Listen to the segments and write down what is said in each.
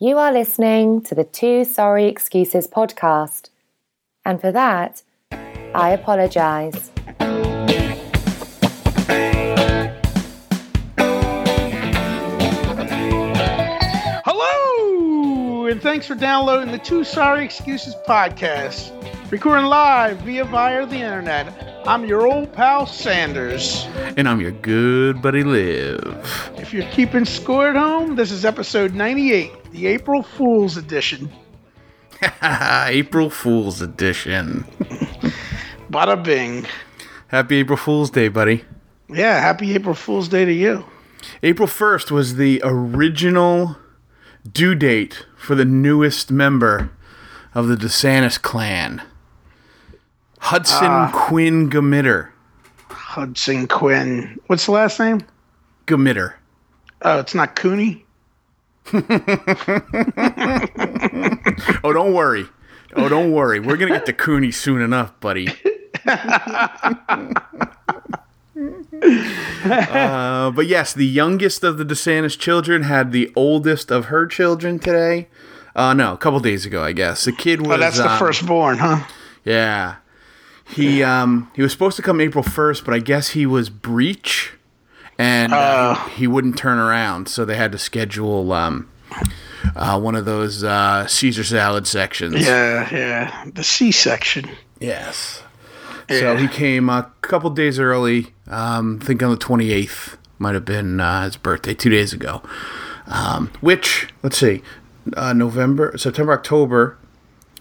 You are listening to the Two Sorry Excuses podcast. And for that, I apologize. Hello, and thanks for downloading the Two Sorry Excuses podcast. Recording live via via the internet. I'm your old pal Sanders. And I'm your good buddy Liv. If you're keeping score at home, this is episode 98, the April Fool's edition. April Fool's edition. Bada bing. Happy April Fool's Day, buddy. Yeah, happy April Fool's Day to you. April 1st was the original due date for the newest member of the DeSantis clan, Hudson Quinn Gamitter. Hudson Quinn. What's the last name? Gamitter. Oh, it's not Cooney. Oh, don't worry. Oh, don't worry. We're going to get to Cooney soon enough, buddy. uh, but yes, the youngest of the DeSantis children had the oldest of her children today. Uh, no, a couple days ago, I guess. The kid was. Oh, that's the um, firstborn, huh? Yeah. He um he was supposed to come April first, but I guess he was breech, and uh, he wouldn't turn around, so they had to schedule um uh, one of those uh, Caesar salad sections. Yeah, yeah. The C section. Yes. So he came a couple days early. Um, I think on the twenty eighth might have been uh, his birthday, two days ago. Um, which let's see, uh, November, September, October,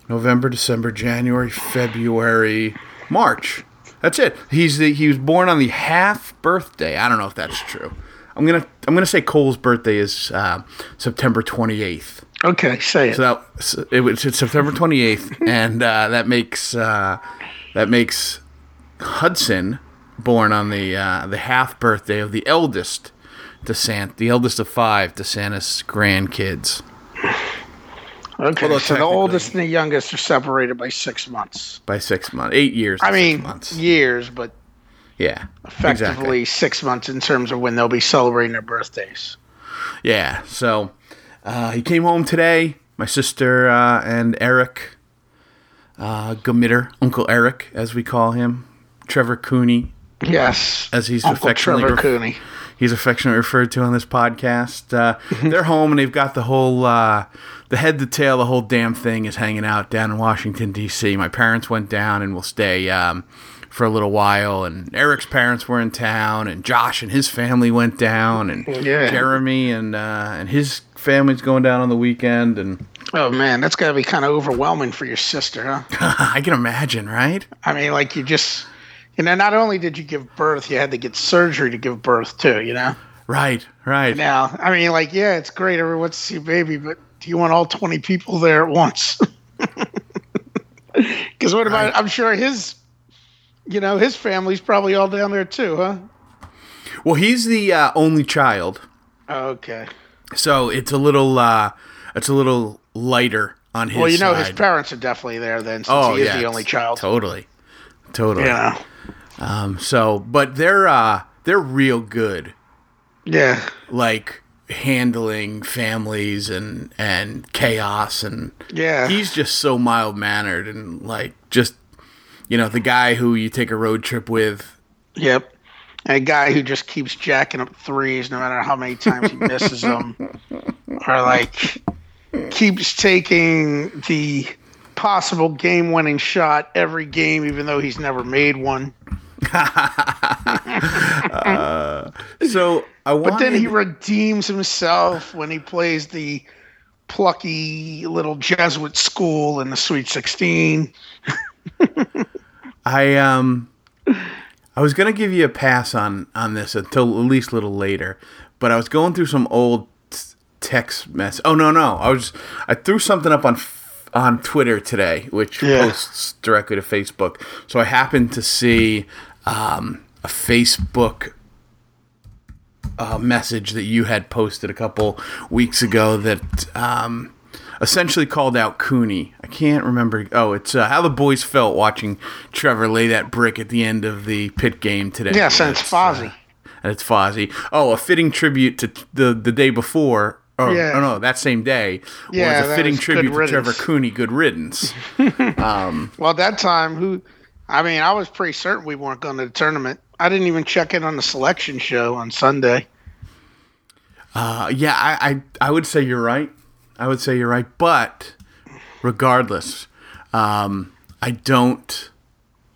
November, December, January, February, March. That's it. He's the he was born on the half birthday. I don't know if that's true. I'm gonna I'm gonna say Cole's birthday is uh, September 28th. Okay, say it. So that so it was it's September 28th, and uh, that makes uh, that makes Hudson born on the uh, the half birthday of the eldest DeSant, the eldest of five DeSantis grandkids. Okay, although so the oldest and the youngest are separated by six months. by six months, eight years. I mean, months. years, but yeah, effectively exactly. six months in terms of when they'll be celebrating their birthdays. Yeah. So uh, he came home today. My sister uh, and Eric uh, Gamitter, Uncle Eric, as we call him, Trevor Cooney, Yes, as he's Uncle affectionately Trevor ref- Cooney. He's affectionately referred to on this podcast. Uh, they're home and they've got the whole, uh, the head to tail, the whole damn thing is hanging out down in Washington D.C. My parents went down and will stay um, for a little while. And Eric's parents were in town, and Josh and his family went down, and Yeah. Jeremy and uh, and his family's going down on the weekend. And Oh man, that's got to be kind of overwhelming for your sister, huh? I can imagine, right? I mean, like you just, you know, not only did you give birth, you had to get surgery to give birth too. You know. Right, right. Now, I mean, like, yeah, it's great. Everyone wants to see a baby, but do you want all 20 people there at once? Because what about, I'm sure his, you know, his family's probably all down there too, huh? Well, he's the uh, only child. Okay. So it's a little uh it's a little lighter on his Well, you know, his parents are definitely there then, since oh, he is yeah, the only child. Totally. Totally. Yeah. Um so but they're uh they're real good Yeah. like handling families and and chaos and Yeah. he's just so mild mannered and like just you know the guy who you take a road trip with Yep. A guy who just keeps jacking up threes no matter how many times he misses them. Or like keeps taking the possible game winning shot every game even though he's never made one. So I wanted But then he redeems himself when he plays the plucky little Jesuit school in the Sweet 16. I um I was gonna give you a pass on on this until at least a little later, but I was going through some old t- text mess. Oh no no, I was I threw something up on f- on Twitter today, which Yeah. posts directly to Facebook. So I happened to see um, a Facebook uh, message that you had posted a couple weeks ago that um, essentially called out Cooney. I can't remember. Oh, it's uh, how the boys felt watching Trevor lay that brick at the end of the Pitt game today. Yes, and it's uh, and it's Fozzie. Oh, a fitting tribute to the the day before Or, Yeah. oh no, that same day Yeah, was a fitting tribute to Trevor. Cooney. Good riddance. Well, at that time, who? I mean, I was pretty certain we weren't going to the tournament. I didn't even check in on the selection show on Sunday. Uh, yeah, I, I I would say you're right. I would say you're right, but regardless, um, I don't.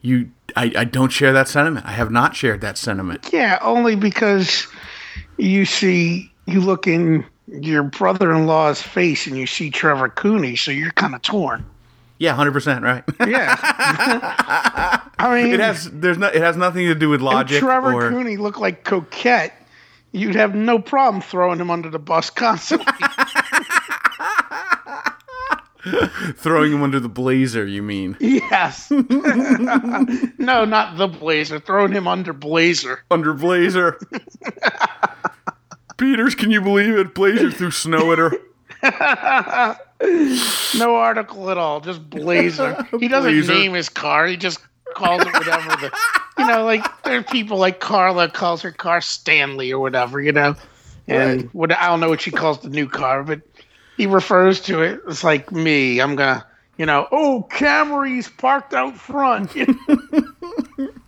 You, I, I don't share that sentiment. I have not shared that sentiment. Yeah, only because you see, you look in your brother-in-law's face and you see Trevor Cooney, so you're kind of torn. Yeah, hundred percent right. Yeah. I mean, it has there's no it has nothing to do with logic. if Trevor or Cooney looked like Coquette, you'd have no problem throwing him under the bus constantly. throwing him under the blazer. You mean yes. no, not the Blazer. Throwing him under Blazer. under blazer? Peters, can you believe it? Blazer threw snow at her. No article at all, just Blazer. He doesn't Blazer. name his car. He just calls it whatever the, you know, like there are people like Carla calls her car Stanley or whatever, you know, and what I don't know what she calls the new car, but he refers to it. It's like me. I'm gonna, you know, oh Camry's parked out front.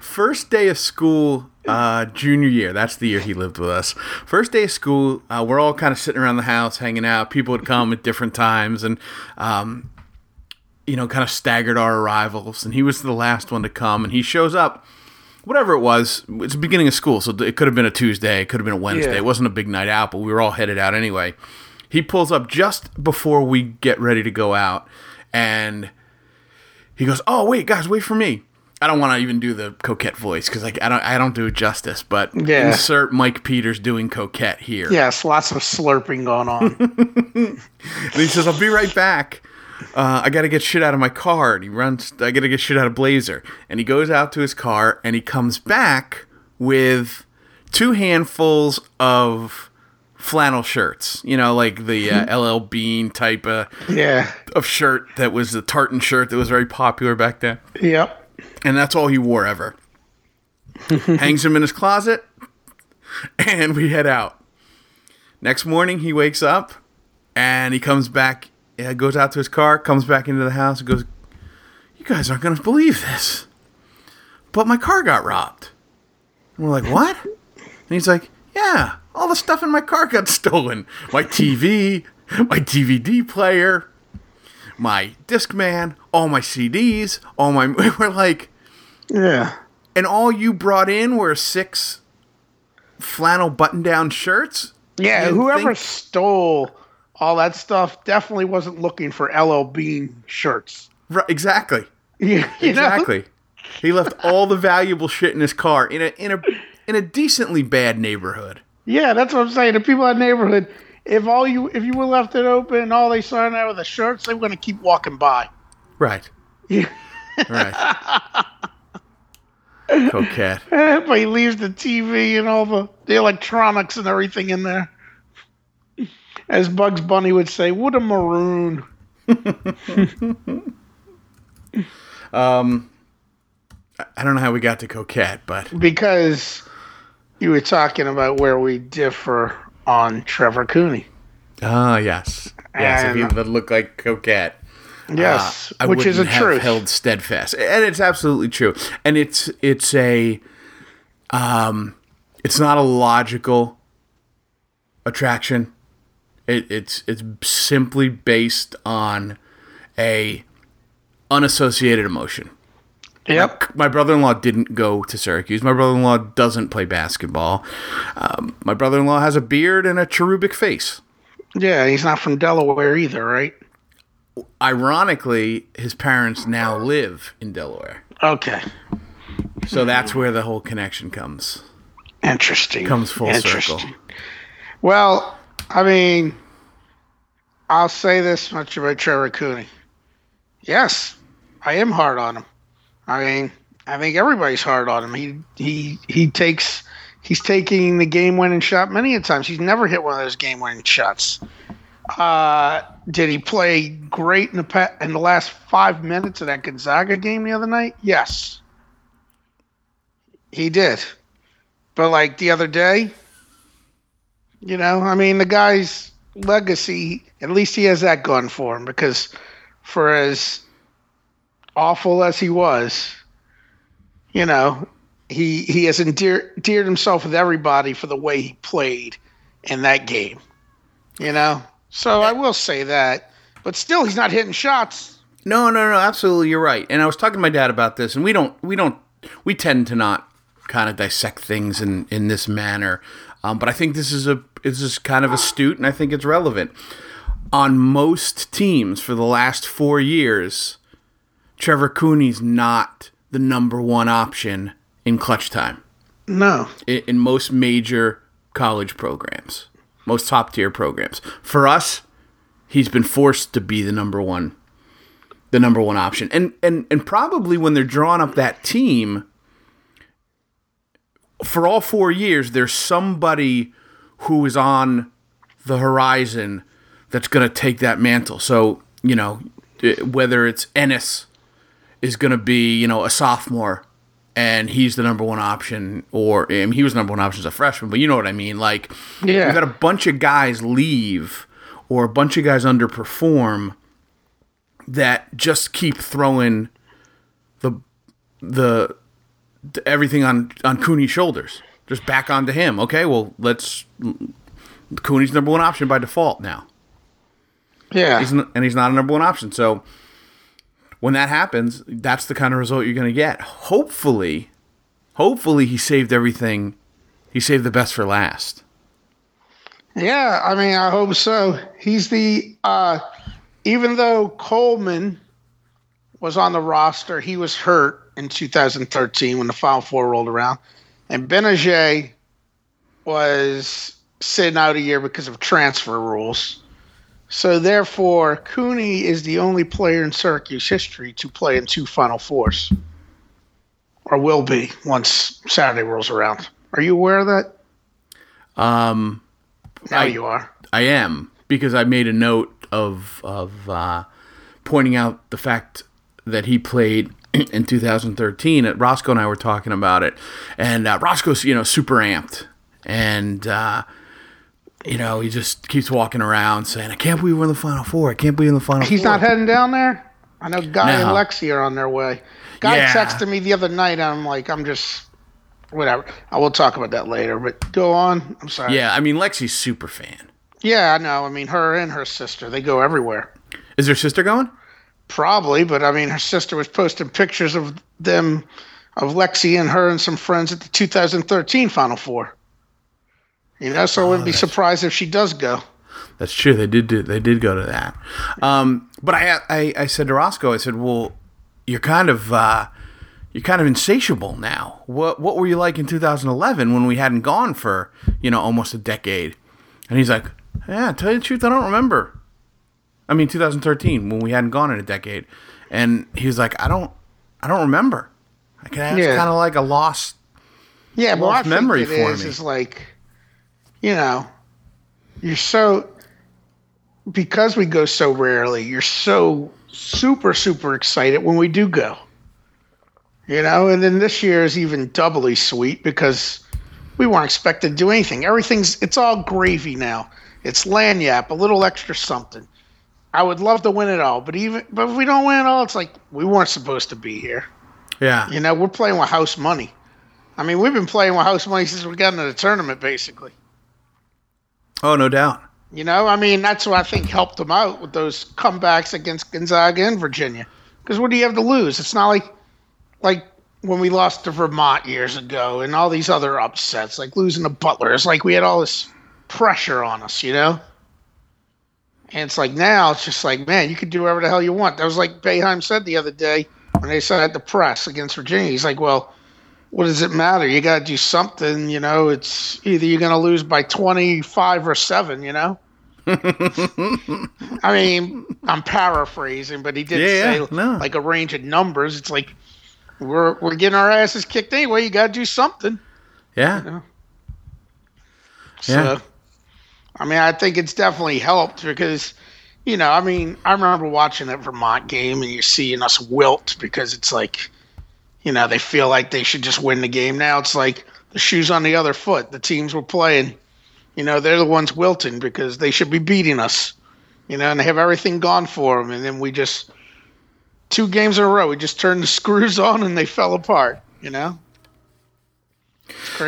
First day of school, uh, junior year. That's the year he lived with us. First day of school, uh, we're all kind of sitting around the house, hanging out. People would come at different times, and um, you know, kind of staggered our arrivals. And he was the last one to come, and he shows up. Whatever it was, it's the beginning of school, so it could have been a Tuesday, it could have been a Wednesday. Yeah. It wasn't a big night out, but we were all headed out anyway. He pulls up just before we get ready to go out, and he goes, "Oh wait, guys, wait for me." I don't want to even do the coquette voice because like I don't I don't do it justice, but Yeah. insert Mike Peters doing coquette here. yes, lots of slurping going on. And he says, "I'll be right back. Uh, I got to get shit out of my car." And he runs. I got to get shit out of Blazer, and he goes out to his car, and he comes back with two handfuls of flannel shirts. You know, like the uh, LL Bean type of, yeah. of shirt that was the tartan shirt that was very popular back then. Yep. And that's all he wore ever. Hangs him in his closet, and we head out. Next morning, he wakes up, and he comes back, uh, goes out to his car, comes back into the house, and goes, "You guys aren't gonna believe this, but my car got robbed." And we're like, "What?" And he's like, "Yeah, all the stuff in my car got stolen. My TV, my DVD player." My Discman, all my CDs, all my. We're like, Yeah. and all you brought in were six flannel button down shirts? Yeah, whoever think- stole all that stuff definitely wasn't looking for LL Bean shirts. Right, exactly. You, you know? Exactly. he left all the valuable shit in his car in a in a in a decently bad neighborhood. Yeah, that's what I'm saying. The people in the neighborhood, if all you if you were left it open and all they saw in there were the shirts, they were gonna keep walking by. Right. Yeah. Right. Coquette. but he leaves the TV and all the, the electronics and everything in there. As Bugs Bunny would say, what a maroon. Um, I don't know how we got to Coquette, but Because you were talking about where we differ on Trevor Cooney. ah yes, yes. And- would look like Coquette, Yes, uh, which is a truth. held steadfast, and it's absolutely true. And it's it's a, um, it's not a logical attraction. It, it's it's simply based on a unassociated emotion. Yep. My brother-in-law didn't go to Syracuse. My brother-in-law doesn't play basketball. Um, my brother-in-law has a beard and a cherubic face. Yeah, he's not from Delaware either, right? Ironically, his parents now live in Delaware. Okay. So that's where the whole connection comes. Interesting. Comes full Interesting. circle. Well, I mean, I'll say this much about Trevor Cooney. Yes, I am hard on him. I mean, I think everybody's hard on him. He he he takes he's taking the game winning shot many a times. He's never hit one of those game winning shots. Uh, did he play great in the pa- in the last five minutes of that Gonzaga game the other night? Yes, he did. But like the other day, You know, I mean, the guy's legacy, at least he has that going for him because for as awful as he was, you know, he he has endeared, endeared himself with everybody for the way he played in that game. You know, so I will say that, but still, he's not hitting shots. No, no, no, absolutely, you're right. And I was talking to my dad about this, and we don't, we don't, we tend to not kind of dissect things in in this manner. Um, but I think this is a this is kind of astute, and I think it's relevant. On most teams for the last four years, Trevor Cooney's not the number one option in clutch time. No, in, in most major college programs, most top tier programs. For us, he's been forced to be the number one, the number one option, and and and probably when they're drawing up that team for all four years, there's somebody who is on the horizon that's going to take that mantle. So, you know, whether it's Ennis is going to be, you know, a sophomore and he's the number one option, or I mean, he was number one option as a freshman, but you know what I mean. Like, yeah. we've got a bunch of guys leave or a bunch of guys underperform that just keep throwing the the everything on on Cooney's shoulders. Just back onto him. Okay, well, let's. Cooney's number one option by default now. Yeah, he's and he's not a number one option. So when that happens, that's the kind of result you're going to get. Hopefully, hopefully he saved everything. He saved the best for last. Yeah, I mean, I hope so. He's the uh, even though Coleman was on the roster, he was hurt in 2013 when the Final Four rolled around, and Gbinije was sitting out a year because of transfer rules. So therefore, Cooney is the only player in Syracuse history to play in two Final Fours, or will be once Saturday rolls around. Are you aware of that? Um, now I, you are. I am because I made a note of of uh, pointing out the fact that he played in 2013. At Roscoe and I were talking about it, and uh, Roscoe's you know super amped, and uh, you know he just keeps walking around saying, "I can't believe we're in the final four. I can't believe in the final." He's four. not heading down there. I know Guy no. and Lexi are on their way. Guy yeah. texted me the other night. And I'm like, I'm just whatever. I will talk about that later. But go on. I'm sorry. Yeah, I mean Lexi's super fan. Yeah, I know. I mean her and her sister. They go everywhere. Is her sister going? Probably, but I mean, her sister was posting pictures of them, of Lexi and her and some friends at the 2013 Final Four. You know, so oh, I wouldn't be surprised if she does go. That's true. They did. Do, they did go to that. Um, but I, I, I said to Roscoe, I said, "Well, you're kind of, uh, you're kind of insatiable now. What, what were you like in 2011 when we hadn't gone for, you know, almost a decade?" And he's like, "Yeah, tell you the truth, I don't remember." I mean, 2013 when we hadn't gone in a decade, and he was like, "I don't, I don't remember." Like, that's yeah. kind of like a lost, yeah, lost well, memory for is, me. Is like, you know, you're so because we go so rarely. You're so super super excited when we do go. You know, and then this year is even doubly sweet because we weren't expected to do anything. Everything's it's all gravy now. It's lagniappe, a little extra something. I would love to win it all, but even but if we don't win it all, it's like we weren't supposed to be here. Yeah. You know, we're playing with house money. I mean, we've been playing with house money since we got into the tournament, basically. Oh, no doubt. You know, I mean, that's what I think helped them out with those comebacks against Gonzaga and Virginia. Because what do you have to lose? It's not like like when we lost to Vermont years ago and all these other upsets, like losing to Butler. It's like we had all this pressure on us, you know? And it's like now it's just like, man, you can do whatever the hell you want. That was like Boeheim said the other day when they said at the press against Virginia. He's like, well, what does it matter? You got to do something. You know, it's either you're going to lose by 25 or seven, you know? I mean, I'm paraphrasing, but he did yeah, say no. like a range of numbers. It's like we're we're getting our asses kicked anyway. You got to do something. Yeah. You know? So, yeah. I mean, I think it's definitely helped because, you know, I mean, I remember watching that Vermont game and you're seeing us wilt because it's like, you know, they feel like they should just win the game. Now it's like the shoes on the other foot. The teams were playing, You know, they're the ones wilting because they should be beating us. You know, and they have everything gone for them, and then we just two games in a row, we just turned the screws on and they fell apart. You know.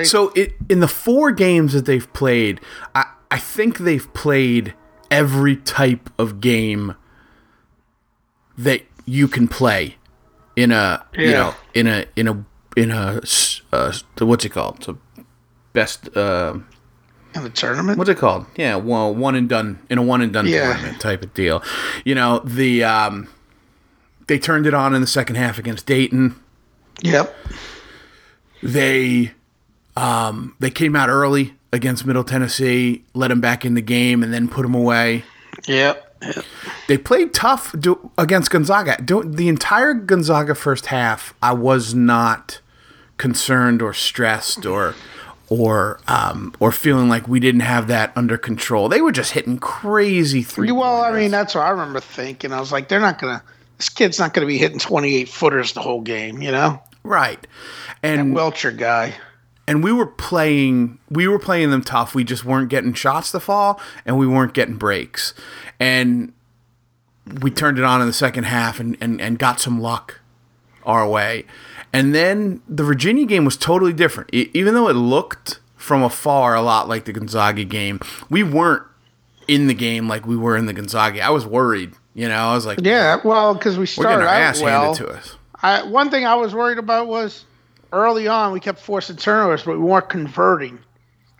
So it in the four games that they've played, I I think they've played every type of game that you can play in a yeah. you know in a in a in a uh, what's it called? It's a best uh, in the tournament. What's it called? Yeah, well, one and done in a one and done yeah. tournament type of deal. You know the um, they turned it on in the second half against Dayton. Yep. They um, they came out early against Middle Tennessee, let them back in the game, and then put them away. Yep. They played tough do, against Gonzaga. Do, the entire Gonzaga first half, I was not concerned or stressed or or um, or feeling like we didn't have that under control. They were just hitting crazy three. Well, I mean, that's what I remember thinking. I was like, they're not gonna. This kid's not gonna be hitting twenty eight footers the whole game, you know? Right. And that Wiltjer guy and we were playing we were playing them tough. We just weren't getting shots to fall and we weren't getting breaks. And we turned it on in the second half and, and, and got some luck our way. And then the virginia game was totally different. It, even though it looked from afar a lot like the gonzaga game we weren't in the game like we were in the gonzaga. I was worried you know? I was like yeah well because we started out well. to us. I, one thing i was worried about was early on we kept forcing turnovers, but we weren't converting.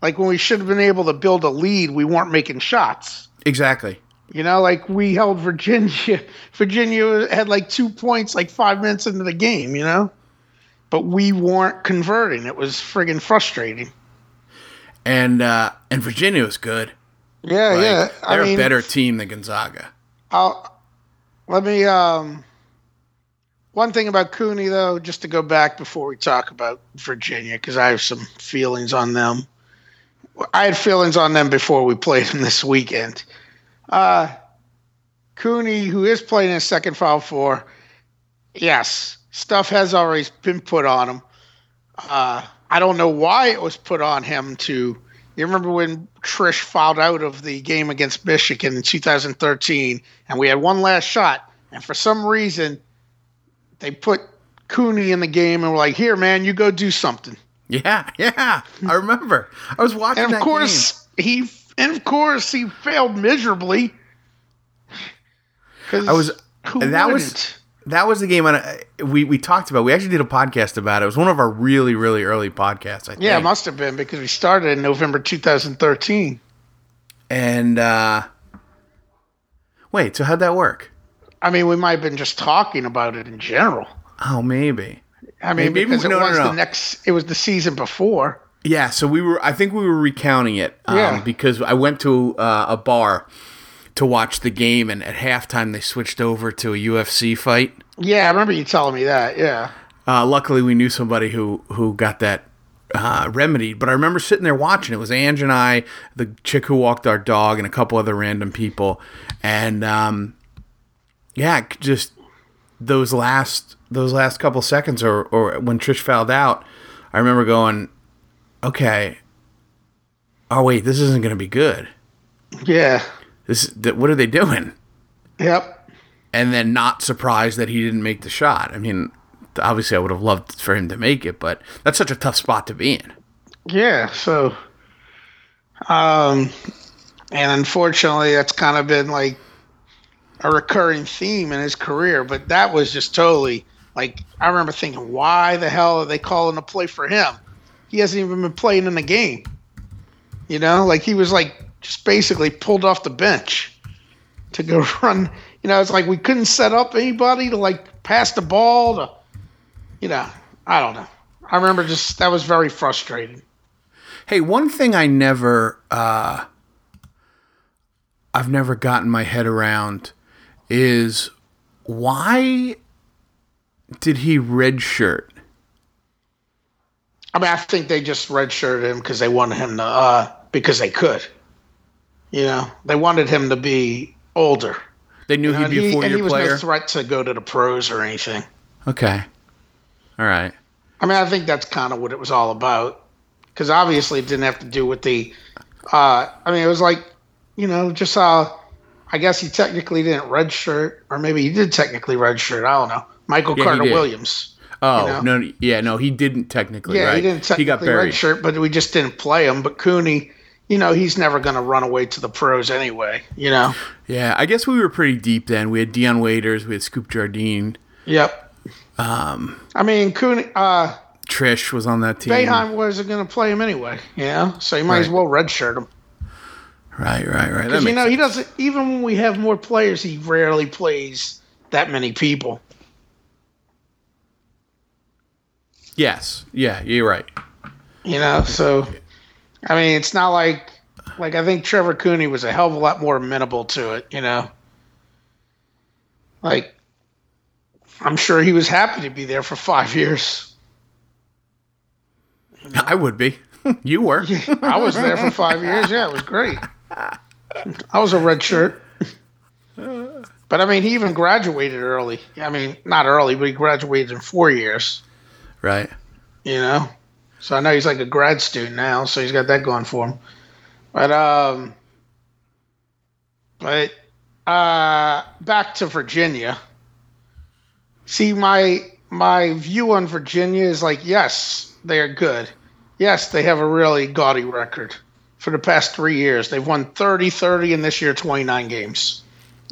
Like when we should have been able to build a lead, we weren't making shots. Exactly. You know, like we held Virginia. Virginia had like two points like five minutes into the game, you know? But we weren't converting. It was friggin' frustrating. And uh and Virginia was good. Yeah, like, yeah. They're I mean, a better team than Gonzaga. I'll let me um one thing about Cooney, though, just to go back before we talk about Virginia, because I have some feelings on them. I had feelings on them before we played them this weekend. Uh, Cooney, who is playing in second foul four, yes, stuff has already been put on him. Uh, I don't know why it was put on him to. You remember when Triche fouled out of the game against Michigan in 2013, and we had one last shot, and for some reason they put Cooney in the game and were like, "Here, man, you go do something." Yeah, yeah, I remember. I was watching. And of course, game. he and of course he failed miserably. I was. that wouldn't? was that was the game on, we we talked about. We actually did a podcast about it. It was one of our really really early podcasts. I think. Yeah, it must have been because we started in November 2013. And uh, wait, so how'd that work? I mean, we might have been just talking about it in general. Oh, maybe. I mean, maybe, because it no, was no, no. the next. It was the season before. Yeah, so we were. I think we were recounting it. Um, yeah. Because I went to uh, a bar to watch the game, and at halftime they switched over to a UFC fight. Yeah, I remember you telling me that. Yeah. Uh, luckily, we knew somebody who who got that uh, remedied. But I remember sitting there watching. It was Ange and I, the chick who walked our dog, and a couple other random people. And um, yeah, just those last those last couple seconds, or or when Triche fouled out, I remember going, okay, oh wait, this isn't going to be good. Yeah. This what are they doing? Yep. And then not surprised that he didn't make the shot. I mean, obviously I would have loved for him to make it, but that's such a tough spot to be in. Yeah, so um and unfortunately that's kind of been like a recurring theme in his career, but that was just totally like I remember thinking, why the hell are they calling a play for him? He hasn't even been playing in the game. You know, like he was like just basically pulled off the bench to go run. You know, it's like we couldn't set up anybody to like pass the ball to, you know, I don't know. I remember just that was very frustrating. Hey, one thing I never, uh, I've never gotten my head around is why did he redshirt? I mean, I think they just redshirted him because they wanted him to, uh, because they could. You know, they wanted him to be older. They knew you know, he'd be a four-year player. And he was no threat to go to the pros or anything. Okay. All right. I mean, I think that's kind of what it was all about. Because obviously, it didn't have to do with the Uh, I mean, it was like, you know, just uh, I guess he technically didn't redshirt, or maybe he did technically redshirt. I don't know. Michael Yeah, Carter Williams. Oh You know? no, yeah, no, he didn't technically. Yeah, right? he didn't technically got buried. redshirt, but we just didn't play him. But Cooney, you know, he's never going to run away to the pros anyway. You know. Yeah, I guess we were pretty deep then. We had Dion Waiters, we had Scoop Jardine, Yep. Um. I mean, Cooney. Uh, Triche was on that team. Boeheim wasn't going to play him anyway. You know, so you might as well redshirt him. Right, right, right. Because you know he doesn't. Even when we have more players, he rarely plays that many people. Yes, yeah, you're right. You know, so I mean, it's not like like I think Trevor Cooney was a hell of a lot more amenable to it. You know, like I'm sure he was happy to be there for five years. I would be. you were. I was there for five years. Yeah, it was great. I was a red shirt. But I mean, he even graduated early. I mean, not early, but he graduated in four years. Right. you know. So I know he's like a grad student now, so he's got that going for him. But um, but uh, back to Virginia. See, my my view on Virginia is like, yes, they are good. Yes, they have a really gaudy record. For the past three years, they've won 30, 30, and this year 29 games,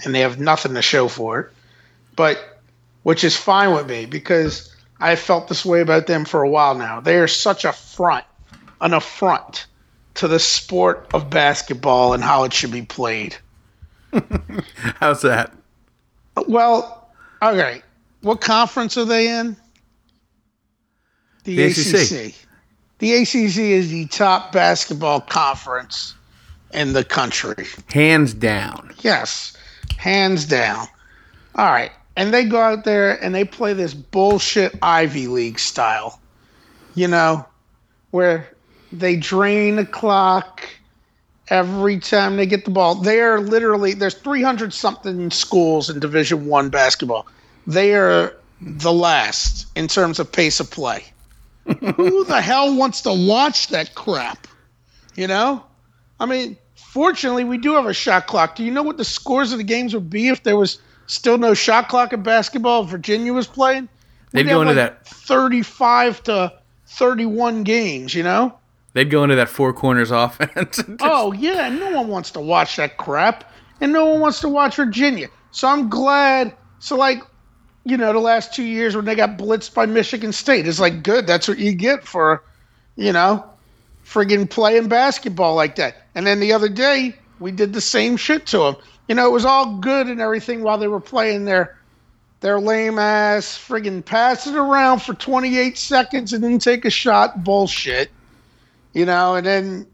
and they have nothing to show for it. But which is fine with me because I have felt this way about them for a while now. They are such a front, an affront to the sport of basketball and how it should be played. How's that? Well, okay. What conference are they in? The, The ACC. ACC. The ACC is the top basketball conference in the country. Hands down. Yes, hands down. All right. And they go out there and they play this bullshit Ivy League style, you know, where they drain the clock every time they get the ball. They are literally there's 300 something schools in Division 1 basketball. They are the last in terms of pace of play. Who the hell wants to watch that crap? You know? I mean, fortunately, we do have a shot clock. Do you know what the scores of the games would be if there was still no shot clock in basketball? Virginia was playing, They'd We'd go into like that. thirty-five to thirty-one games. You know? They'd go into that four corners offense. Oh yeah, no one wants to watch that crap, and no one wants to watch Virginia. So I'm glad. So like, you know, the last two years when they got blitzed by Michigan State, it's like good. That's what you get for, you know, friggin' playing basketball like that. And then the other day we did the same shit to them. You know, it was all good and everything while they were playing their their lame ass friggin' pass it around for 28 seconds and then take a shot bullshit. You know, and then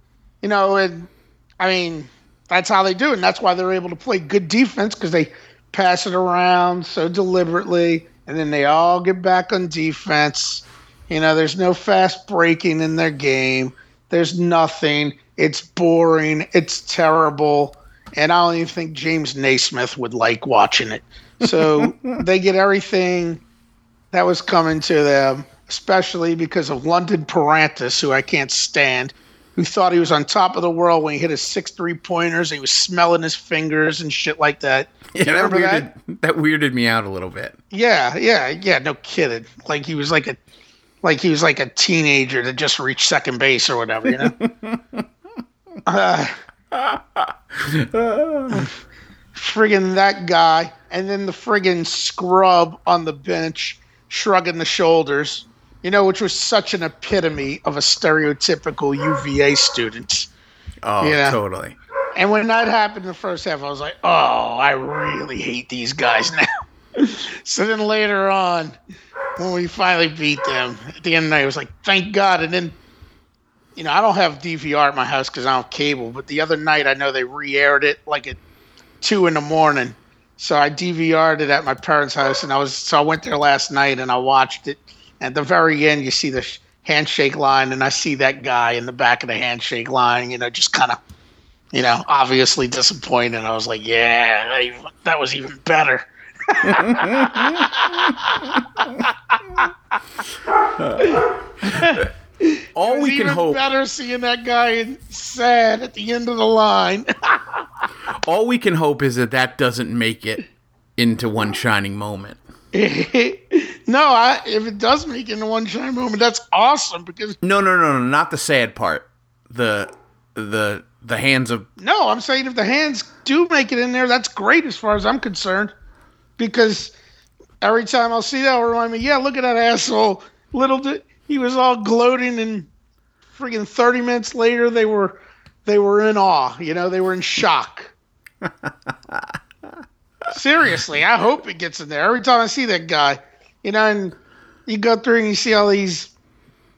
you know, and I mean, that's how they do it. And that's why they're able to play good defense because they pass it around so deliberately. And then they all get back on defense. You know, there's no fast breaking in their game. There's nothing. It's boring. It's terrible. And I don't even think James Naismith would like watching it. So they get everything that was coming to them, especially because of London Perrantes, who I can't stand, who thought he was on top of the world when he hit his six three pointers. He was smelling his fingers and shit like that. yeah, that weirded, that? that weirded me out a little bit. Yeah, yeah, yeah. No kidding. Like he was like a, like he was like a teenager that just reached second base or whatever. You know. uh, friggin' that guy, and then the friggin' scrub on the bench shrugging the shoulders, you know, which was such an epitome of a stereotypical UVA student. Oh, Yeah. totally. And when that happened in the first half, I was like, oh, I really hate these guys now. so then later on, when we finally beat them, at the end of the night, I was like, thank God. And then, you know, I don't have DVR at my house because I don't cable, but the other night I know they re aired it like at 2 in the morning. So I DVR'd it at my parents' house, and I was so I went there last night and I watched it. At the very end, you see the handshake line, and I see that guy in the back of the handshake line, you know, just kind of you know, obviously disappointed. I was like, yeah, that, that was even better. all we can Even hope better seeing that guy sad at the end of the line. all we can hope is that that doesn't make it into one shining moment. no, I, if it does make it into one shine moment, that's awesome because No, no, no, no, not the sad part. The the the hands of no, I'm saying if the hands do make it in there, that's great as far as I'm concerned. Because every time I'll see that, it'll remind me, yeah, look at that asshole. Little di- he was all gloating, and freaking 30 minutes later, they were they were in awe. You know, they were in shock. Seriously, I hope it gets in there. Every time I see that guy, you know, and you go through and you see all these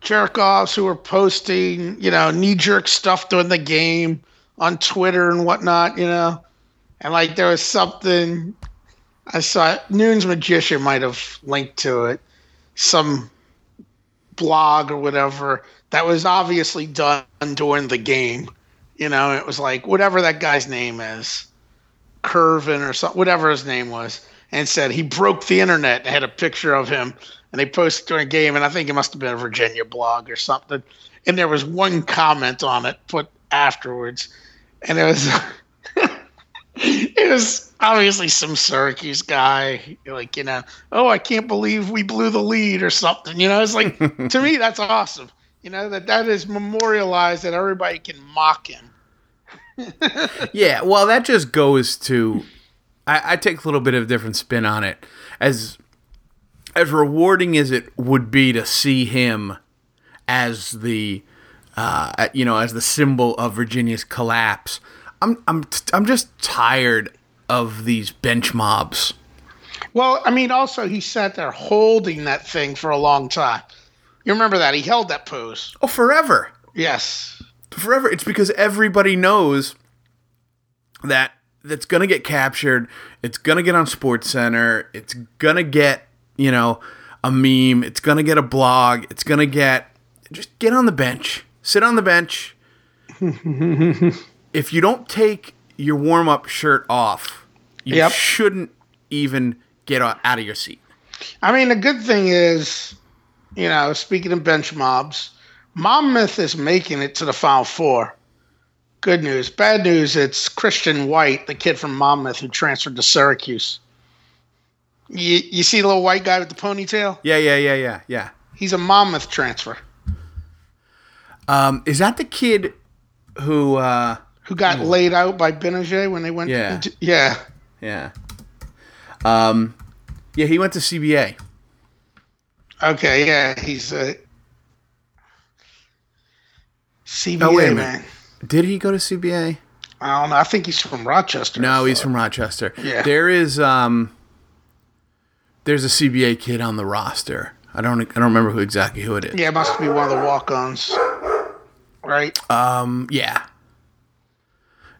jerk offs who are posting, you know, knee jerk stuff during the game on Twitter and whatnot, you know. And like there was something I saw Nunes Magician might have linked to it. Some blog or whatever that was obviously done during the game. You know, it was like whatever that guy's name is. Kirven or something, whatever his name was, and said he broke the internet and had a picture of him and they posted during a game, and I think it must have been a Virginia blog or something. And there was one comment on it put afterwards, and it was it was obviously some Syracuse guy, like you know, oh, I can't believe we blew the lead or something. You know, it's like to me that's awesome. You know that that is memorialized that everybody can mock him. Yeah. Well, that just goes to I, I take a little bit of a different spin on it as as rewarding as it would be to see him as the uh, you know as the symbol of Virginia's collapse. I'm I'm I'm just tired of these bench mobs. Well, I mean, also he sat there holding that thing for a long time. You remember that he held that pose. Oh, forever, Yes. Forever. It's because everybody knows that that's gonna get captured. It's gonna get on Sports Center. It's gonna get you know a meme. It's gonna get a blog. It's gonna get just get on the bench. Sit on the bench. if you don't take your warm up shirt off, you Yep. shouldn't even get out of your seat. I mean, the good thing is, you know, speaking of bench mobs, Monmouth is making it to the Final Four. Good news. Bad news, it's Christian White, the kid from Monmouth who transferred to Syracuse. You, you see the little white guy with the ponytail? Yeah, yeah, yeah, yeah, yeah. He's a Monmouth transfer Um, is that the kid who? Uh, who got laid out by Gbinije when they went. Yeah. into- yeah. Yeah. Um, yeah, he went to CBA. Okay. Yeah. He's a CBA Oh, wait a man. Did he go to CBA? I don't know. I think he's from Rochester. No, he's from Rochester. Yeah. There is um there's a CBA kid on the roster. I don't I don't remember who exactly who it is. Yeah, it must be one of the walk-ons, right? Um yeah.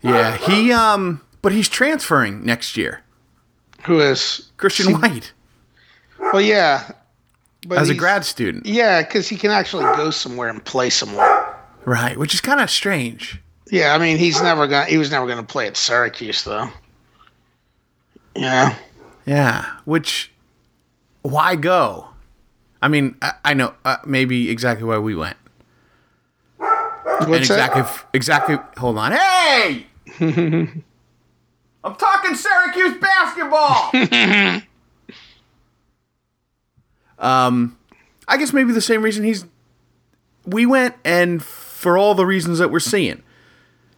Yeah, he um but he's transferring next year. Who is? Christian White Well, yeah, but as a grad student. Yeah, because he can actually go somewhere and play somewhere. Right, which is kind of strange. Yeah, I mean, he's never gonna. He was never gonna play at Syracuse, though. Yeah. Yeah, which why go? I mean, I, I know uh, maybe exactly why we went. and exactly, that? exactly. Hold on. Hey, I'm talking Syracuse basketball. um, I guess maybe the same reason he's. We went, and for all the reasons that we're seeing,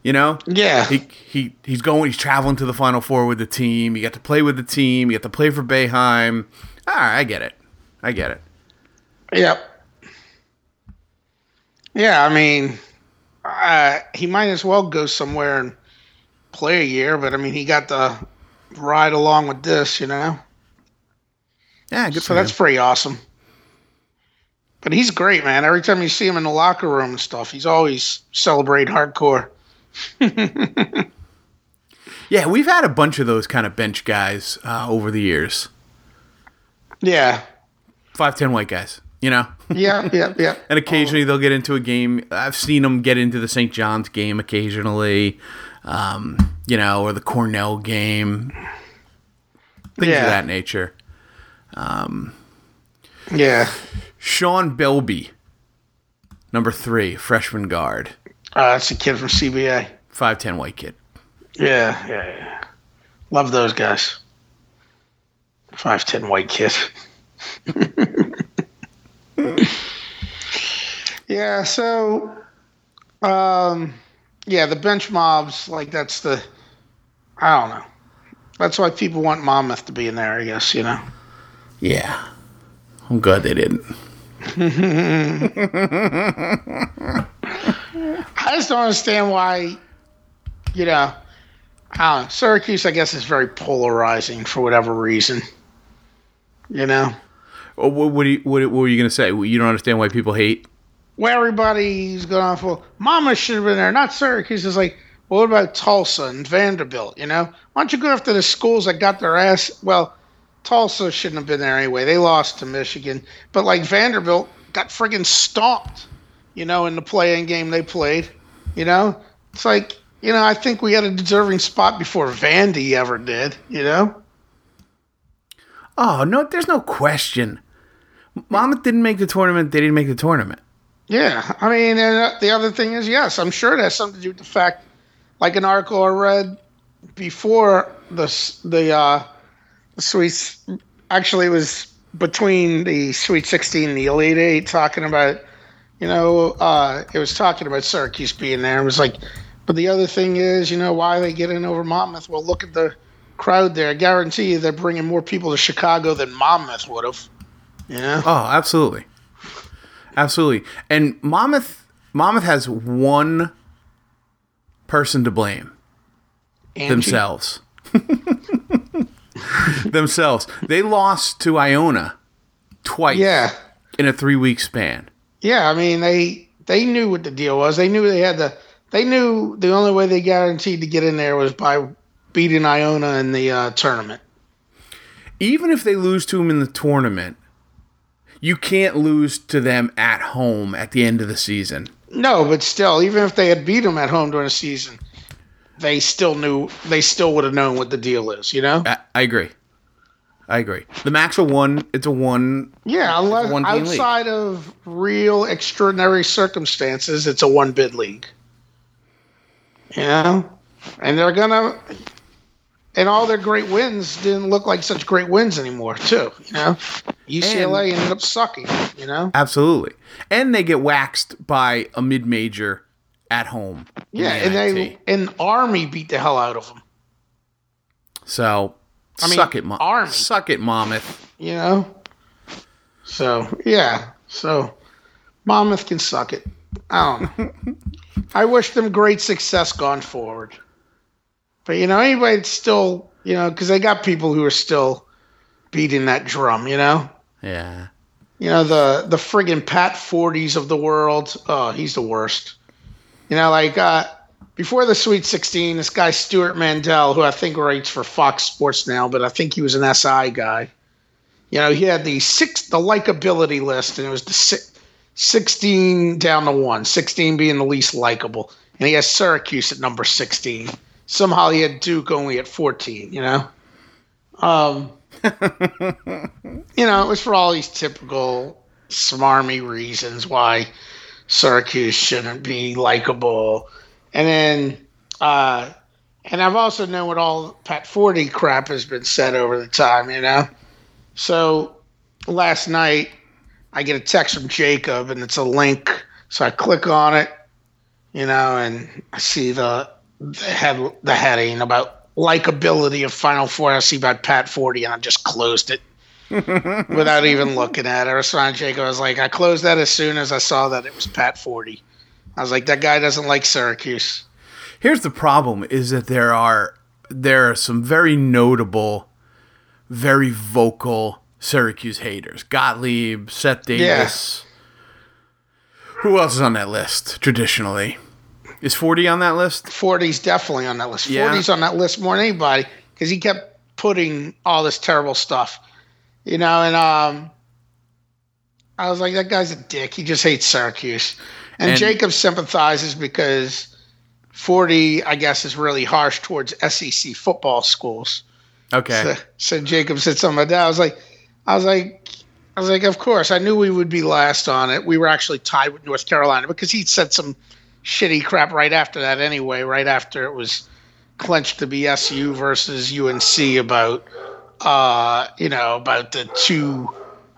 you know, Yeah. he he he's going. He's traveling to the Final Four with the team. You got to play with the team. You got to play for Boeheim. All right, I get it. I get it. Yep. Yeah, I mean, uh, he might as well go somewhere and play a year, but I mean, he got to ride along with this, you know. Yeah, good So that's him. pretty awesome. But he's great, man. Every time you see him in the locker room and stuff, he's always celebrate hardcore. Yeah, we've had a bunch of those kind of bench guys uh, over the years. Yeah, Five ten white guys, you know. yeah, yeah, yeah. And occasionally they'll get into a game. I've seen them get into the St. John's game occasionally, um, you know, or the Cornell game, things Yeah. of that nature. Yeah. Shaun Belbey Number three, freshman guard. Uh, that's a kid from CBA. 5'10 white kid. Yeah, yeah, yeah. Love those guys. 5'10 white kid. yeah, so, um, yeah, the bench mobs, like, that's the, I don't know. That's why people want Monmouth to be in there, I guess, you know? Yeah. I'm glad they didn't. I just don't understand why, you know, I know. Syracuse, I guess, is very polarizing for whatever reason. You know? Oh, what, what, you, what, what were you going to say? You don't understand why people hate? Well, everybody's going off, well, Mama should have been there, not Syracuse. It's like, well, what about Tulsa and Vanderbilt, you know? Why don't you go after the schools that got their ass? Well, Tulsa shouldn't have been there anyway. They lost to Michigan. But, like, Vanderbilt got friggin' stomped, you know, in the play-in game they played. You know? It's like, you know, I think we had a deserving spot before Vandy ever did, you know? Oh, no, there's no question. Monmouth didn't make the tournament. They didn't make the tournament. Yeah. I mean, and uh, the other thing is, yes, I'm sure it has something to do with the fact, like an article I read before the, the, uh, the Sweets, actually, it was between the Sweet 16 and the Elite Eight, talking about, you know, uh, it was talking about Syracuse being there. It was like, but the other thing is, you know, why they get in over Monmouth? Well, look at the crowd there. I guarantee you they're bringing more people to Chicago than Monmouth would have. You know? Oh, absolutely. Absolutely. And Monmouth Monmouth has one person to blame. Angie? Themselves. themselves. They lost to Iona twice Yeah. in a three week span. Yeah, I mean they they knew what the deal was. They knew they had the they knew the only way they guaranteed to get in there was by beating Iona in the uh, tournament. Even if they lose to them in the tournament, you can't lose to them at home at the end of the season. No, but still, even if they had beat them at home during the season, they still knew they still would have known what the deal is. You know? I agree. I agree. The MAAC's a one. It's a one. Yeah, unless one team league. outside of real extraordinary circumstances, it's a one bid league. You know? And they're gonna and all their great wins didn't look like such great wins anymore, too. You know? UCLA ended up sucking, you know? Absolutely. And they get waxed by a mid major at home. Yeah, the and they NIT. and Army beat the hell out of them. So I mean, suck it, Mo- Army. Suck it, Monmouth. you know. So yeah, so Monmouth can suck it. I don't know. I wish them great success going forward. But you know, anyway, it's still you know because they got people who are still beating that drum. You know, Yeah. you know the the friggin' Pat Fordes of the world. Oh, he's the worst. You know, like uh, before the Sweet Sixteen, this guy Stewart Mandel, who I think writes for Fox Sports now, but I think he was an SI guy. You know, he had the six the likability list, and it was the six, sixteen down to one, 16 being the least likable, and he has Syracuse at number sixteen. Somehow he had Duke only at fourteen. You know. Um, you know, it was for all these typical smarmy reasons why Syracuse shouldn't be likable. And then, uh, and I've also known what all Pat Forde crap has been said over the time, you know? So last night, I get a text from Jacob and it's a link. So I click on it, you know, and I see the, the, head, the heading about likability of Final Four. I see about Pat Forde and I just closed it without even looking at it. I responded Jacob. I was like, I closed that as soon as I saw that it was Pat Forde. I was like, that guy doesn't like Syracuse. Here's the problem: is that there are there are some very notable, very vocal Syracuse haters. Gottlieb, Seth Davis. Who else is on that list? Traditionally, is Forde on that list? Forde's definitely on that list. Yeah. Forde's on that list more than anybody because he kept putting all this terrible stuff, you know. And um, I was like, that guy's a dick. He just hates Syracuse. And, And- Jacob sympathizes because Forde, I guess, is really harsh towards SEC football schools. Okay. So, so Jacob said something like that. I was like, I was like, I was like, of course, I knew we would be last on it. We were actually tied with North Carolina because he said some shitty crap right after that anyway, right after it was clinched to be SU versus UNC about uh, you know, about the two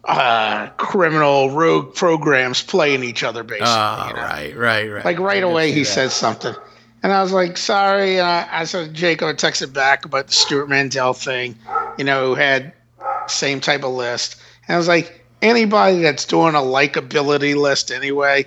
uh, criminal rogue programs playing each other basically. Oh, you know? right, right, right. Like right I away he said something. And I was like, sorry. And I, I said, Jacob I texted back about the Stewart Mandel thing, you know, who had same type of list. And I was like, anybody that's doing a likability list anyway,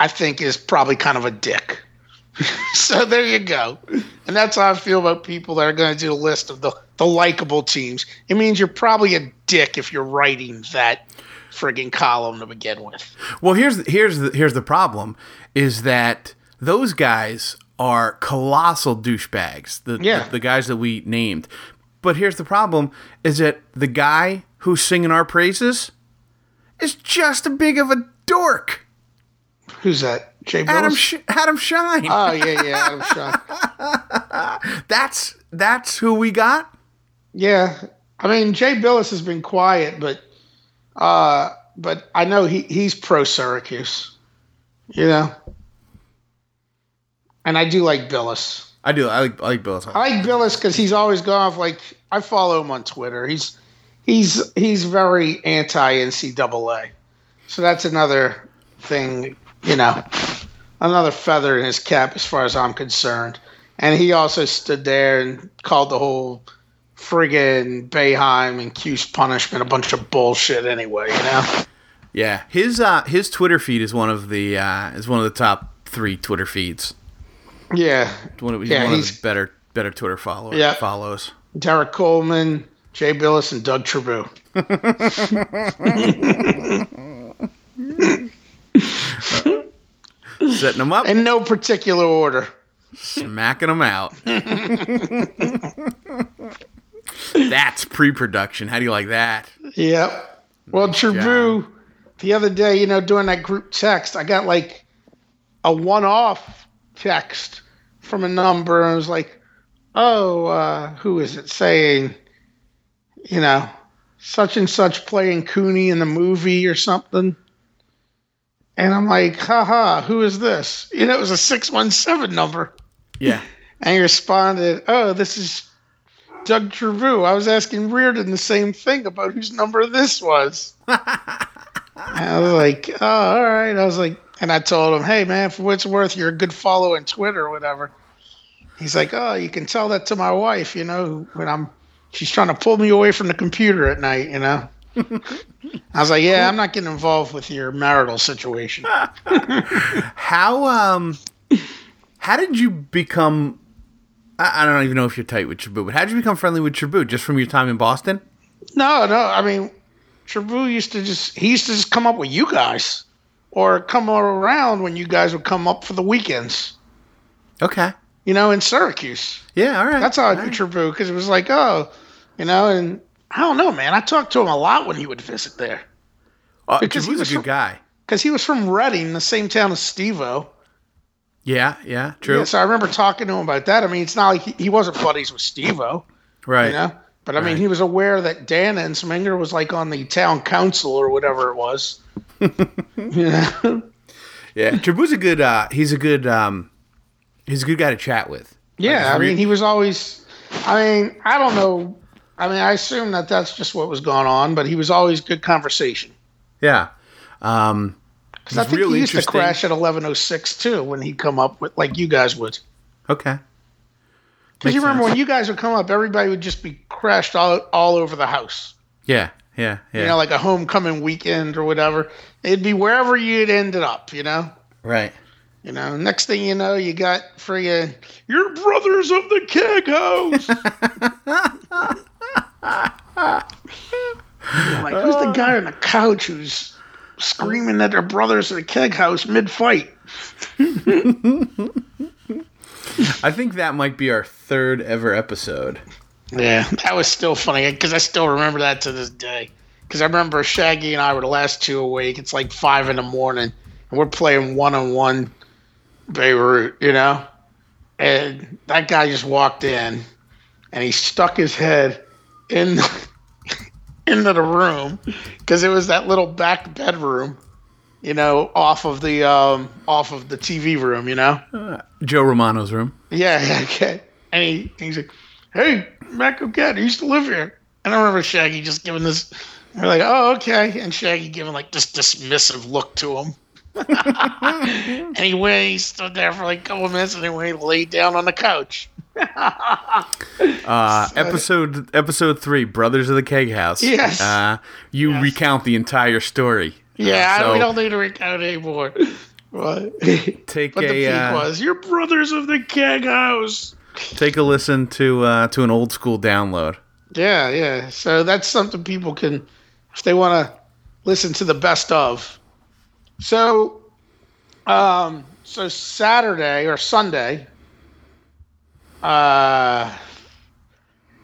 I think is probably kind of a dick. so there you go. And that's how I feel about people that are going to do a list of the, the likable teams. It means you're probably a dick if you're writing that frigging column to begin with. Well, here's here's the, here's the problem is that those guys are colossal douchebags. The, Yeah. the the guys that we named. But here's the problem is that the guy who's singing our praises is just a big of a dork. Who's that? Jay Adam Sh- Adam Schein. Oh, yeah, yeah. Adam Shaw. that's that's who we got. Yeah, I mean Jay Bilas has been quiet, but uh, but I know he he's pro Syracuse, you know, and I do like Bilas. I do. I like I like Bill. I like Bilas because he's always gone off like I follow him on Twitter. He's he's he's very anti NCAA, so that's another thing, you know, another feather in his cap as far as I'm concerned. And he also stood there and called the whole friggin' Boeheim and Cuse punishment a bunch of bullshit anyway, you know? Yeah, his uh, his Twitter feed is one of the uh, is one of the top three Twitter feeds. Yeah. One of, he's Yeah, one of he's- the better better Twitter followers. Yeah. follows. Derrick Coleman, Jay Bilas, and Doug Trabue. Setting them up, In no particular order. smacking them out. That's pre-production. How do you like that? Yep. Well, Trabue, the other day, you know, doing that group text, I got like a one off text from a number, and it was like, oh, uh, who is it saying, you know, such and such playing Cooney in the movie or something? And I'm like, haha, who is this? You know, it was a 617 number. Yeah, And he responded, oh, this is Doug Trabue. I was asking Reardon the same thing about whose number this was. I was like, oh, all right. I was like, and I told him, hey, man, for what it's worth, you're a good follow on Twitter or whatever. He's like, oh, you can tell that to my wife, you know, when I'm, she's trying to pull me away from the computer at night, you know. I was like, yeah, I'm not getting involved with your marital situation. how um, how did you become? I, I don't even know if you're tight with Trabue, but how did you become friendly with Trabue? Just from your time in Boston? No, no. I mean, Trabue used to just he used to just come up with you guys, or come around when you guys would come up for the weekends. Okay. You know, in Syracuse. Yeah. All right. That's how I knew right. Because it was like, oh, you know, and I don't know, man. I talked to him a lot when he would visit there Uh, because he was a good from- guy. because he was from Reading, the same town as Stevo. Yeah. Yeah. True. Yeah, so I remember talking to him about that. I mean, it's not like he, he wasn't buddies with Stevo, right. you know. But I mean, Right. he was aware that Dan Ensminger was like on the town council or whatever it was. yeah. Yeah. Trabue's a good. Uh, he's a good. Um, he's a good guy to chat with. Yeah, Like, I re- mean, he was always. I mean, I don't know. I mean, I assume that that's just what was going on, but he was always good conversation. Yeah. Um, Because I think real he used to crash at eleven oh six too when he'd come up with like you guys would. okay. Because you remember sense. when you guys would come up, everybody would just be crashed all all over the house. Yeah. Yeah. Yeah. You know, like a homecoming weekend or whatever. It'd be wherever you'd ended up. You know. right. You know, next thing you know, you got friggin' your brothers of the keg house. Like, who's the guy on the couch who's screaming at their brothers of the keg house mid fight? I think that might be our third ever episode. Yeah, that was still funny because I still remember that to this day. Because I remember Shaggy and I were the last two awake. It's like five in the morning, and we're playing one on one Beirut, you know? And that guy just walked in and he stuck his head in into the room because it was that little back bedroom, you know, off of the um, off of the TV room, you know. Uh, Joe Romano's room. Yeah, yeah, okay. And he, he's like, "Hey, Mac Cat, he used to live here." And I remember Shaggy just giving this. We're like, "Oh, okay," and Shaggy giving like this dismissive look to him. anyway, he stood there for like a couple of minutes, and then he laid down on the couch. uh, episode episode three, Brothers of the Keg House. Yes. Uh, you Yes. recount the entire story. Yeah, Uh, so we don't need to recount anymore. But, take but the a peak uh, was, "You're brothers of the keg house." take a listen to uh, to an old school download. Yeah, yeah. So that's something people can, if they want to listen to the best of. So, um, so Saturday or Sunday, uh,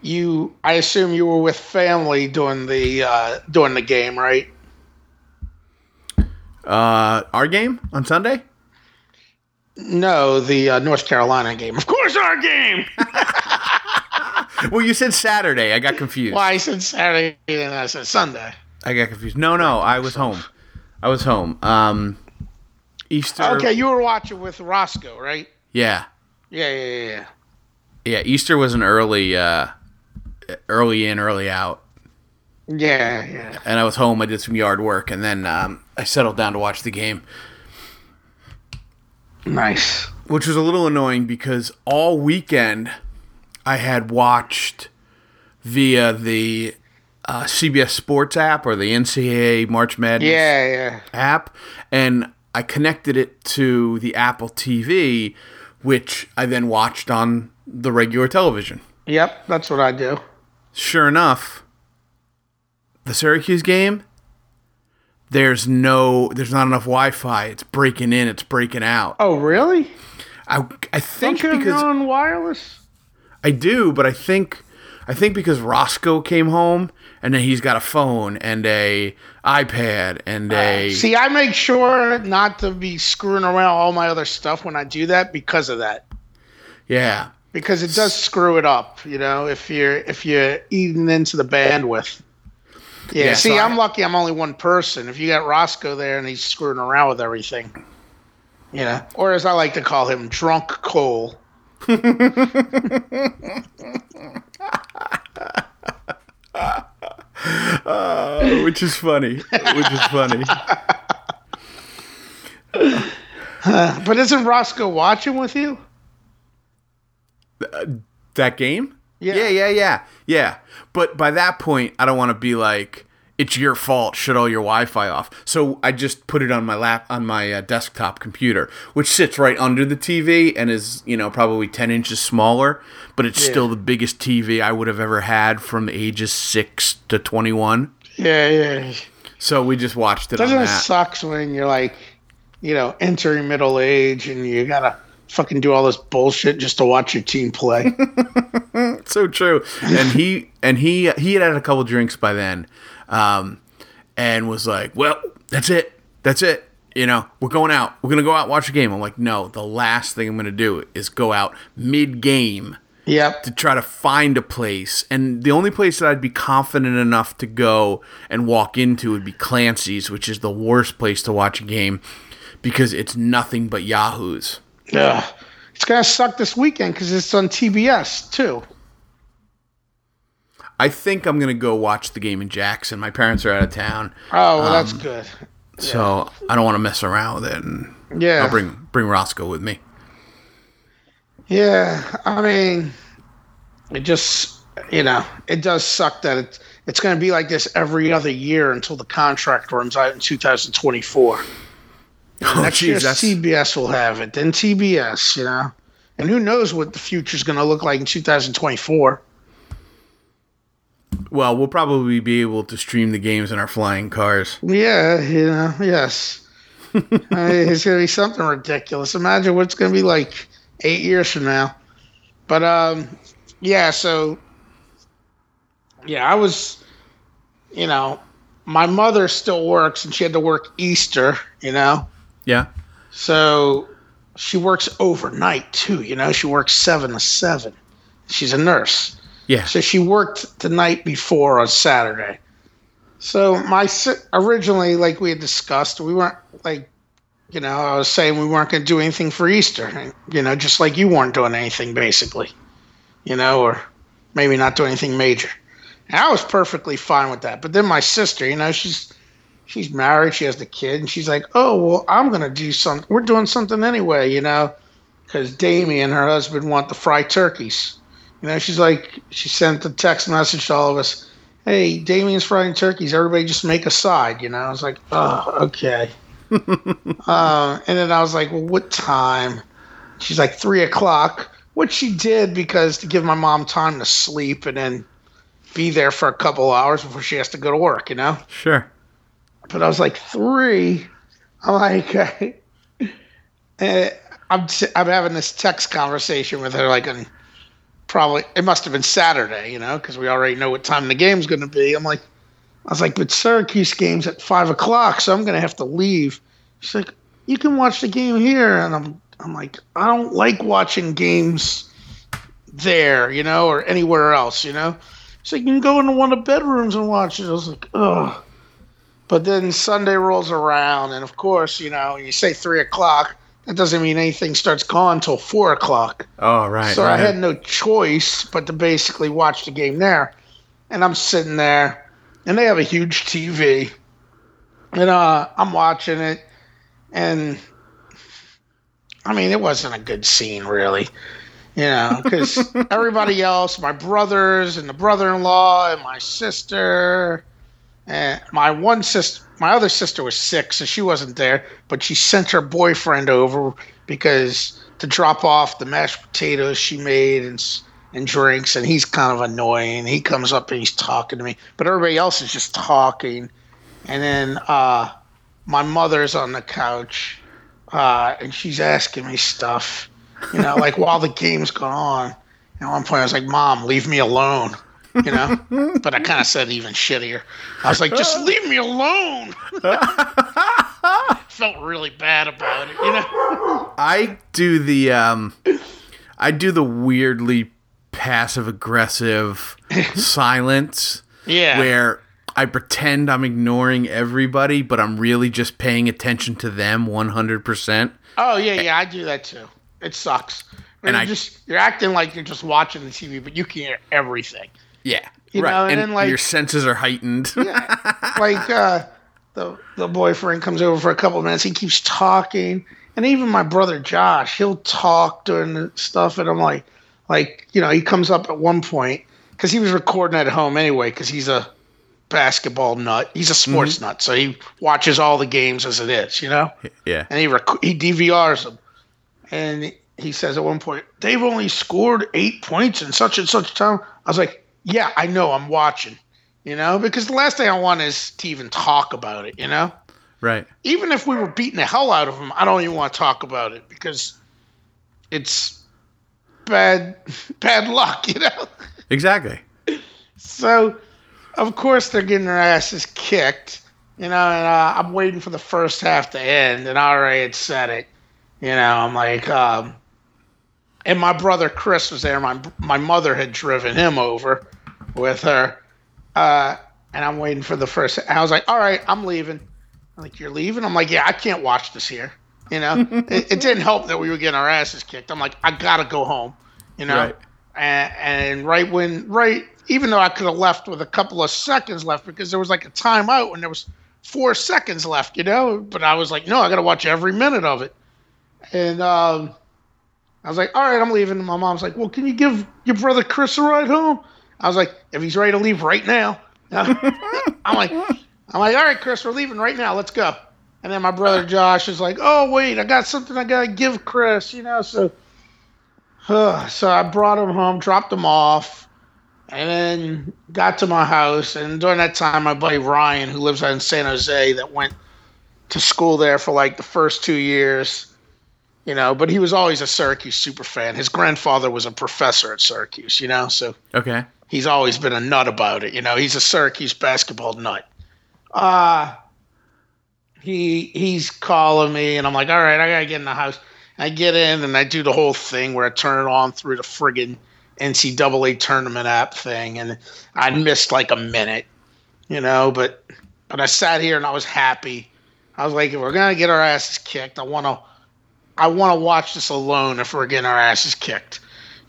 you, I assume you were with family doing the uh, doing the game, right? Uh, our game on Sunday. No, the uh, North Carolina game. Of course, our game. Well, you said Saturday. I got confused. Well, I said Saturday and I said Sunday. I got confused. No, no, I was home. I was home. Um, Easter. Okay, you were watching with Roscoe, right? Yeah, Yeah, yeah, yeah. yeah. Easter was an early, uh, early in, early out, Yeah, yeah. and I was home. I did some yard work, and then um, I settled down to watch the game, Nice. which was a little annoying because all weekend I had watched via the uh, CBS Sports app or the NCAA March Madness Yeah, yeah. app and I connected it to the Apple TV, which I then watched on the regular television. Yep, that's what I do. Sure enough, the Syracuse game, there's no, there's not enough Wi-Fi. It's breaking in, it's breaking out. Oh, really? I, I think Don't you because own wireless? I do, but I think, I think because Roscoe came home and then he's got a phone and a iPad and a. Uh, see, I make sure not to be screwing around all my other stuff when I do that because of that. yeah. Because it does screw it up, you know, if you're if you're eating into the bandwidth. Yeah, Yeah, see, so I- I'm lucky I'm only one person. If you got Roscoe there and he's screwing around with everything. You know. Or as I like to call him, drunk Cole. Uh, which is funny. Which is funny. But isn't Roscoe watching with you? Uh, that game? Yeah. Yeah, yeah, yeah. Yeah. But by that point, I don't want to be like, it's your fault. Shut all your Wi-Fi off. So I just put it on my lap on my uh, desktop computer, which sits right under the TV and is you know probably ten inches smaller, but it's still the biggest TV I would have ever had from ages six to twenty-one. Yeah, yeah. So we just watched it Doesn't on it sucks when you're like, you know, entering middle age and you gotta fucking do all this bullshit just to watch your team play? so true. And he and he he had had a couple drinks by then, um, and was like, "Well, that's it. That's it. You know, we're going out. We're gonna go out and watch a game." I'm like, "No, the last thing I'm gonna do is go out mid game yep. to try to find a place. And the only place that I'd be confident enough to go and walk into would be Clancy's, which is the worst place to watch a game because it's nothing but yahoos." Ugh. It's gonna suck this weekend because it's on TBS too. I think I'm gonna go watch the game in Jackson. My parents are out of town. Oh, well, that's Um, good. So I don't want to mess around with it, and Yeah. I'll bring bring Roscoe with me. Yeah, I mean, it just you know it does suck that it, it's going to be like this every other year until the contract runs out in 2024. Oh, Next year jeez, that's CBS will have it, then TBS, you know, and who knows what the future's going to look like in 2024. Well. We'll probably be able to stream the games in our flying cars. Yeah, you know, yes. I mean, it's going to be something ridiculous. Imagine what it's going to be like eight years from now. But um, yeah. So yeah, I was, you know, my mother still works, and she had to work Easter. You know, Yeah, so she works overnight too. You know, she works seven to seven. She's a nurse. Yeah. So she worked the night before on Saturday. So my originally, like we had discussed, we weren't like, you know, I was saying we weren't going to do anything for Easter. You know, just like you weren't doing anything, basically. You know, or maybe not doing anything major. And I was perfectly fine with that. But then my sister, you know, she's she's married, she has the kid, and she's like, "Oh, well, I'm going to do something. We're doing something anyway, you know." because Damien, and her husband, want the fried turkeys. You know, she's like, she sent a text message to all of us. Hey, Damien's frying turkeys. Everybody just make a side. You know, I was like, oh, okay. uh, and then I was like, well, what time? She's like three o'clock, which she did because to give my mom time to sleep and then be there for a couple hours before she has to go to work. You know. Sure. But I was like three. I'm like, uh, I'm I'm having this text conversation with her like on probably it must have been Saturday, you know, because we already know what time the game's going to be. I'm like, I was like, but Syracuse game's at five o'clock, so I'm going to have to leave. She's like, you can watch the game here, and I'm I'm like, I don't like watching games there, you know, or anywhere else, you know. So you can go into one of the bedrooms and watch it. I was like, oh. But then Sunday rolls around, and of course, you know, you say three o'clock that doesn't mean anything starts calling until four o'clock. Oh, right. So right. I had no choice but to basically watch the game there. And I'm sitting there, and they have a huge TV, and uh, I'm watching it, and I mean, it wasn't a good scene, really. You know, because everybody else, my brothers and the brother-in-law and my sister, and my one sister, my other sister was sick, so she wasn't there, but she sent her boyfriend over because to drop off the mashed potatoes she made and and drinks, and he's kind of annoying. He comes up and he's talking to me, but everybody else is just talking. And then uh, my mother's on the couch, uh, and she's asking me stuff, you know, like while the game's going on. And at one point, I was like, "Mom, leave me alone." You know. but I kind of said even shittier. I was like, just leave me alone. Felt really bad about it, you know. I do the um, I do the weirdly passive aggressive silence. Yeah. Where I pretend I'm ignoring everybody, but I'm really just paying attention to them 100%. Oh yeah, yeah, I do that too. It sucks. And I just you're acting like you're just watching the TV, but you can hear everything. Yeah. You right. Know, and, and then like your senses are heightened. yeah. Like uh, the the boyfriend comes over for a couple of minutes. He keeps talking, and even my brother Josh, he'll talk during the stuff, and I'm like, like you know, he comes up at one point because he was recording at home anyway, because he's a basketball nut. He's a sports mm-hmm. nut, so he watches all the games as it is, you know. Yeah. And he rec- he DVRs them, and he says at one point, "They've only scored eight points in such and such time." I was like, yeah, I know I'm watching, you know, because the last thing I want is to even talk about it, you know? Right. Even if we were beating the hell out of them, I don't even want to talk about it because it's bad bad luck, you know? Exactly. So, of course, they're getting their asses kicked, you know, and uh, I'm waiting for the first half to end, and I already had said it. You know, I'm like, um, and my brother Chris was there. My my mother had driven him over with her, uh, and I'm waiting for the first. I was like, "All right, I'm leaving." I'm like, "You're leaving?" I'm like, "Yeah, I can't watch this here." You know, it, it, didn't help that we were getting our asses kicked. I'm like, "I gotta go home," you know. Right. And, and right when right, even though I could have left with a couple of seconds left because there was like a timeout when there was four seconds left, you know. But I was like, "No, I gotta watch every minute of it." And um, I was like, all right, I'm leaving. My mom's like, well, can you give your brother Chris a ride home? I was like, if he's ready to leave right now. I'm like, I'm like, all right, Chris, we're leaving right now. Let's go. And then my brother Josh is like, oh wait, I got something I gotta give Chris, you know. So, uh, so I brought him home, dropped him off, and then got to my house. And during that time, my buddy Ryan, who lives out in San Jose, that went to school there for like the first two years you know, but he was always a Syracuse super fan. His grandfather was a professor at Syracuse, you know, so okay, he's always been a nut about it. You know, he's a Syracuse basketball nut. Uh he he's calling me, and I'm like, all right, I gotta get in the house. I get in and I do the whole thing where I turn it on through the friggin' NCAA tournament app thing, and I missed like a minute. you know. But but I sat here and I was happy. I was like, if we're gonna get our asses kicked, I want to I want to watch this alone if we're getting our asses kicked,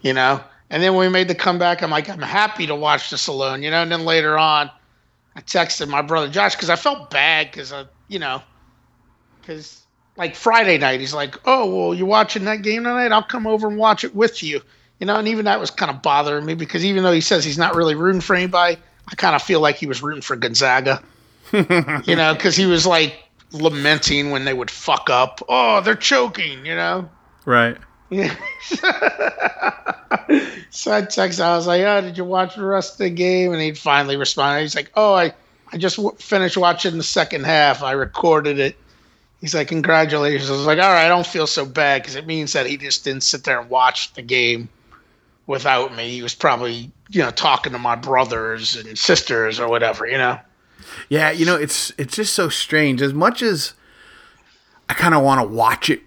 you know. And then when we made the comeback, I'm like, I'm happy to watch this alone, you know. And then later on, I texted my brother Josh because I felt bad because I, you know, because like Friday night, he's like, "Oh, well, you're watching that game tonight? I'll come over and watch it with you." You know, and even that was kind of bothering me because even though he says he's not really rooting for anybody, I kind of feel like he was rooting for Gonzaga. you know, because he was like lamenting when they would fuck up. Oh, they're choking. You know. Right. Yeah. so I texted. I was like, "Oh, did you watch the rest of the game?" And he'd finally respond. He's like, "Oh, I, I just w- finished watching the second half. I recorded it." He's like, "Congratulations!" I was like, "All right, I don't feel so bad because it means that he just didn't sit there and watch the game without me. He was probably, you know, talking to my brothers and sisters or whatever, you know." Yeah, you know, it's it's just so strange. As much as I kind of want to watch it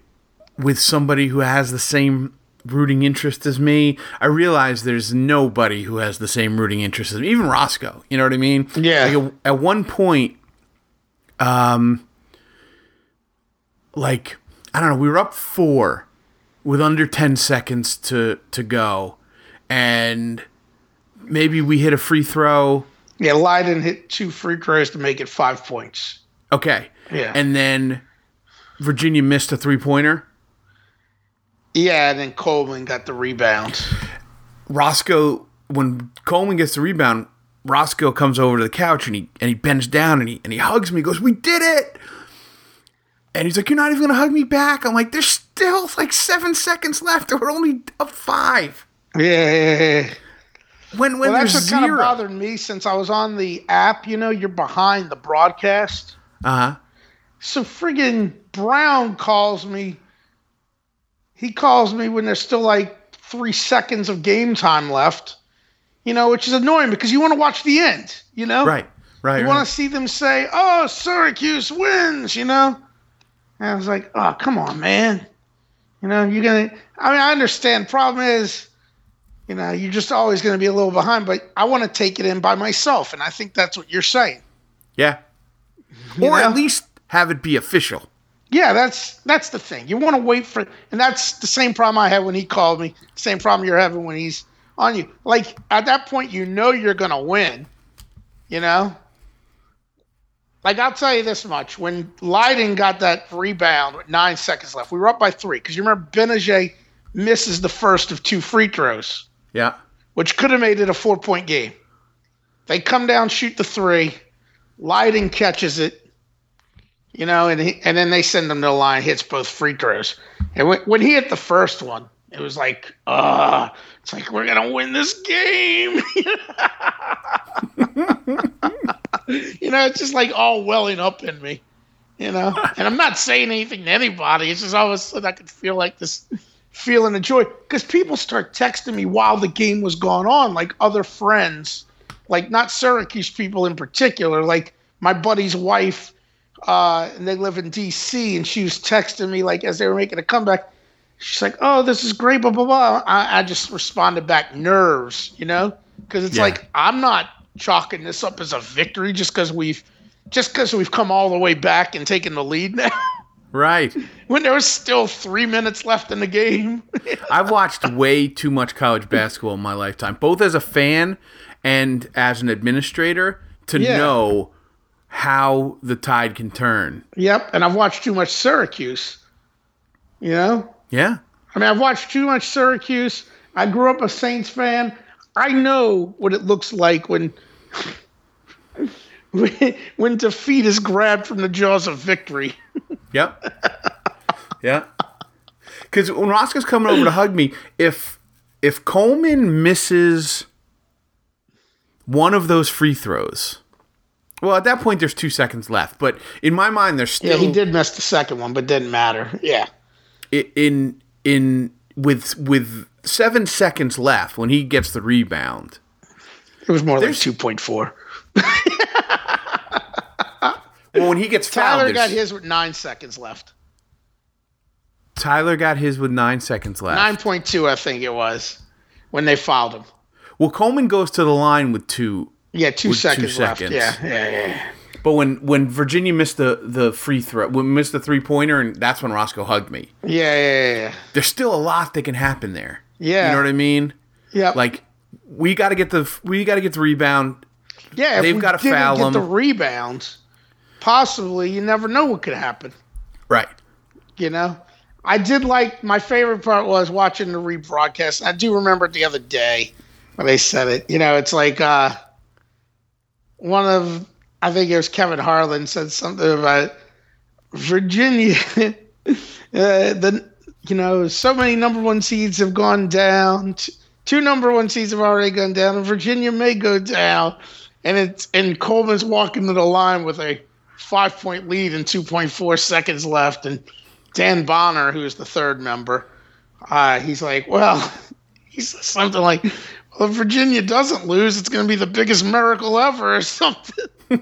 with somebody who has the same rooting interest as me, I realize there's nobody who has the same rooting interest as me. Even Roscoe, you know what I mean? Yeah. Like at, at one point, um, like I don't know, we were up four with under ten seconds to to go, and maybe we hit a free throw. Yeah, Lydon hit two free throws to make it five points. Okay. Yeah. And then Virginia missed a three pointer. Yeah, and then Coleman got the rebound. Roscoe, when Coleman gets the rebound, Roscoe comes over to the couch and he and he bends down and he and he hugs me. He goes, "We did it!" And he's like, "You're not even gonna hug me back." I'm like, "There's still like seven seconds left. We're only up five. Yeah. When when Well, that's what kind of bothered me since I was on the app. You know, you're behind the broadcast. uh huh, So friggin' Brown calls me. He calls me when there's still like three seconds of game time left. You know, which is annoying because you want to watch the end. You know, right, right, You right. want to see them say, "Oh, Syracuse wins," you know. And I was like, "Oh, come on, man." You know, you're gonna. I mean, I understand. Problem is, you know, you're just always going to be a little behind. But I want to take it in by myself, and I think that's what you're saying. yeah, You or know? at least have it be official. Yeah, that's that's the thing. You want to wait for, and that's the same problem I had when he called me. Same problem you're having when he's on you. Like at that point, you know you're gonna win. You know. Like I'll tell you this much: when Lydon got that rebound with nine seconds left, we were up by three. Because you remember Benager misses the first of two free throws, Yeah, which could have made it a four-point game. They come down, shoot the three. Lydon catches it. You know, and he, and then they send him to the line, hits both free throws. And when, when he hit the first one, it was like, uh, it's like we're gonna win this game. you know, it's just like all welling up in me. You know, and I'm not saying anything to anybody. It's just all of a sudden I could feel like this feeling the joy because people start texting me while the game was going on, like other friends, like not Syracuse people in particular, like my buddy's wife uh, and they live in D.C. and she was texting me like as they were making a comeback. She's like, "Oh, this is great," blah blah blah. I, I just responded back, "Nerves," you know, because it's Yeah. like I'm not chalking this up as a victory just because we've just because we've come all the way back and taken the lead now. right. when there was still three minutes left in the game. I've watched way too much college basketball in my lifetime, both as a fan and as an administrator, to Yeah. know how the tide can turn. yep, and I've watched too much Syracuse. You know, Yeah. I mean, I've watched too much Syracuse. I grew up a Saints fan. I know what it looks like when when, when defeat is grabbed from the jaws of victory. Yep. yeah. Because when Roscoe's coming over to hug me, if if Coleman misses one of those free throws, well, at that point there's two seconds left. But in my mind, there's still Yeah, he did miss the second one, but didn't matter. Yeah. in in with with seven seconds left when he gets the rebound. It was more like There's- 2.4. Well, when he gets fouled, Tyler there's- got his with nine seconds left. Tyler got his with nine seconds left. 9.2, I think it was, when they fouled him. Well, Coleman goes to the line with two Yeah, two seconds, two left. seconds. Yeah, yeah, yeah. But when when Virginia missed the the free throw, when missed the three pointer, and that's when Roscoe hugged me. Yeah, yeah, yeah. There's still a lot that can happen there. Yeah, you know what I mean. Yeah, like we got to get the we got to get the rebound. Yeah, they've got to foul get them. the rebounds. Possibly, you never know what could happen. Right. You know, I did like my favorite part was watching the rebroadcast. I do remember the other day when they said it. You know, it's like uh, one of I think it was Kevin Harlan said something about Virginia. uh, the you know so many number one seeds have gone down. Two number one seeds have already gone down, and Virginia may go down. And it's and Coleman's walking to the line with a five point lead and two point four seconds left, and Dan Bonner, who is the third member, uh, he's like, well, he says something like, well, if Virginia doesn't lose, it's going to be the biggest miracle ever, or something. you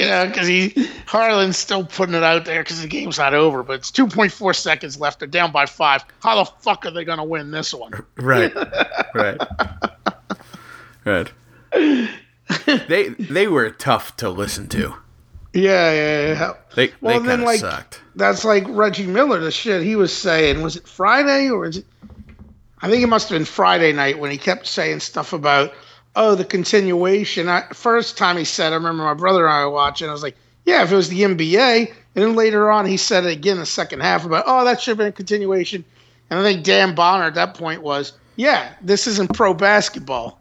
know, because he Harlan's still putting it out there because the game's not over, but it's 2.4 seconds left. They're down by five. How the fuck are they going to win this one? Right, right, right. they they were tough to listen to. Yeah, yeah, yeah. They well, they then like sucked. that's like Reggie Miller. The shit he was saying was it Friday or is it? I think it must have been Friday night when he kept saying stuff about oh the continuation. I, first time he said, I remember my brother and I were watching. I was like, yeah, if it was the NBA. And then later on, he said it again the second half about oh that should have been a continuation. And I think Dan Bonner at that point was yeah, this isn't pro basketball.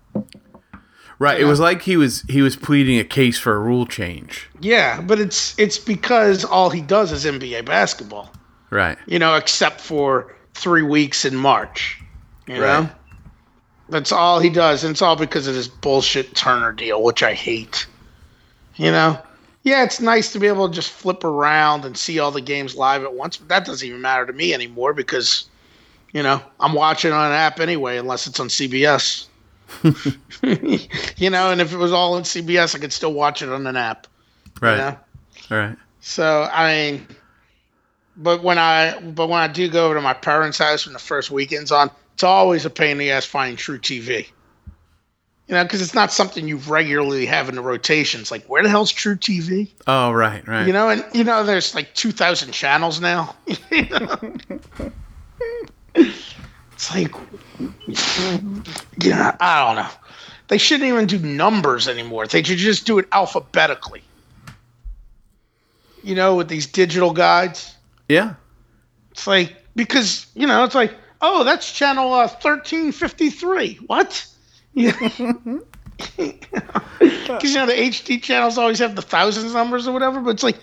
Right. It was like he was he was pleading a case for a rule change. Yeah, but it's it's because all he does is NBA basketball. Right. You know, except for three weeks in March. You right. know? That's all he does, and it's all because of this bullshit Turner deal, which I hate. You know? Yeah, it's nice to be able to just flip around and see all the games live at once, but that doesn't even matter to me anymore because, you know, I'm watching on an app anyway, unless it's on CBS. you know, and if it was all on CBS, I could still watch it on an app. Right. You know? Right. So I mean, but when I but when I do go over to my parents' house when the first weekend's on, it's always a pain in the ass finding truTV. You know, because it's not something you regularly have in the rotations. Like, where the hell's truTV? Oh, right, right. You know, and you know, there's like two thousand channels now. It's like, yeah, I don't know. They shouldn't even do numbers anymore. They should just do it alphabetically. You know, with these digital guides. Yeah. It's like because you know it's like oh that's channel uh, thirteen fifty three. What? Yeah. Because you know the HD channels always have the thousands numbers or whatever, but it's like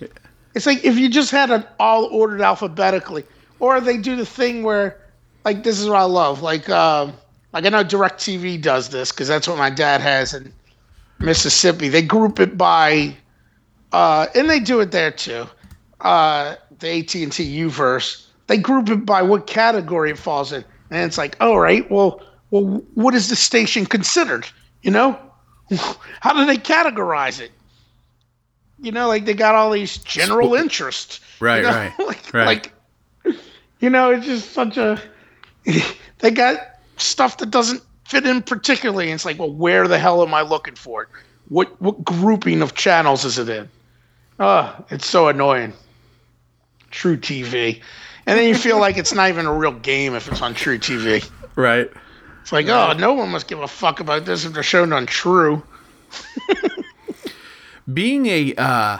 it's like if you just had it all ordered alphabetically, or they do the thing where like this is what I love. Like uh, like I know Directv does this because that's what my dad has in Mississippi. They group it by, uh, and they do it there too. Uh, the AT and T Uverse. They group it by what category it falls in, and it's like, all right, well, well, what is the station considered? You know, how do they categorize it? You know, like they got all these general interests. Right, you know? right, like, right. Like, you know, it's just such a they got stuff that doesn't fit in particularly. And it's like, well, where the hell am I looking for it? What what grouping of channels is it in? Oh, it's so annoying. truTV. And then you feel like it's not even a real game if it's on truTV. Right. It's like, oh, no one must give a fuck about this if they're shown on True. being a uh,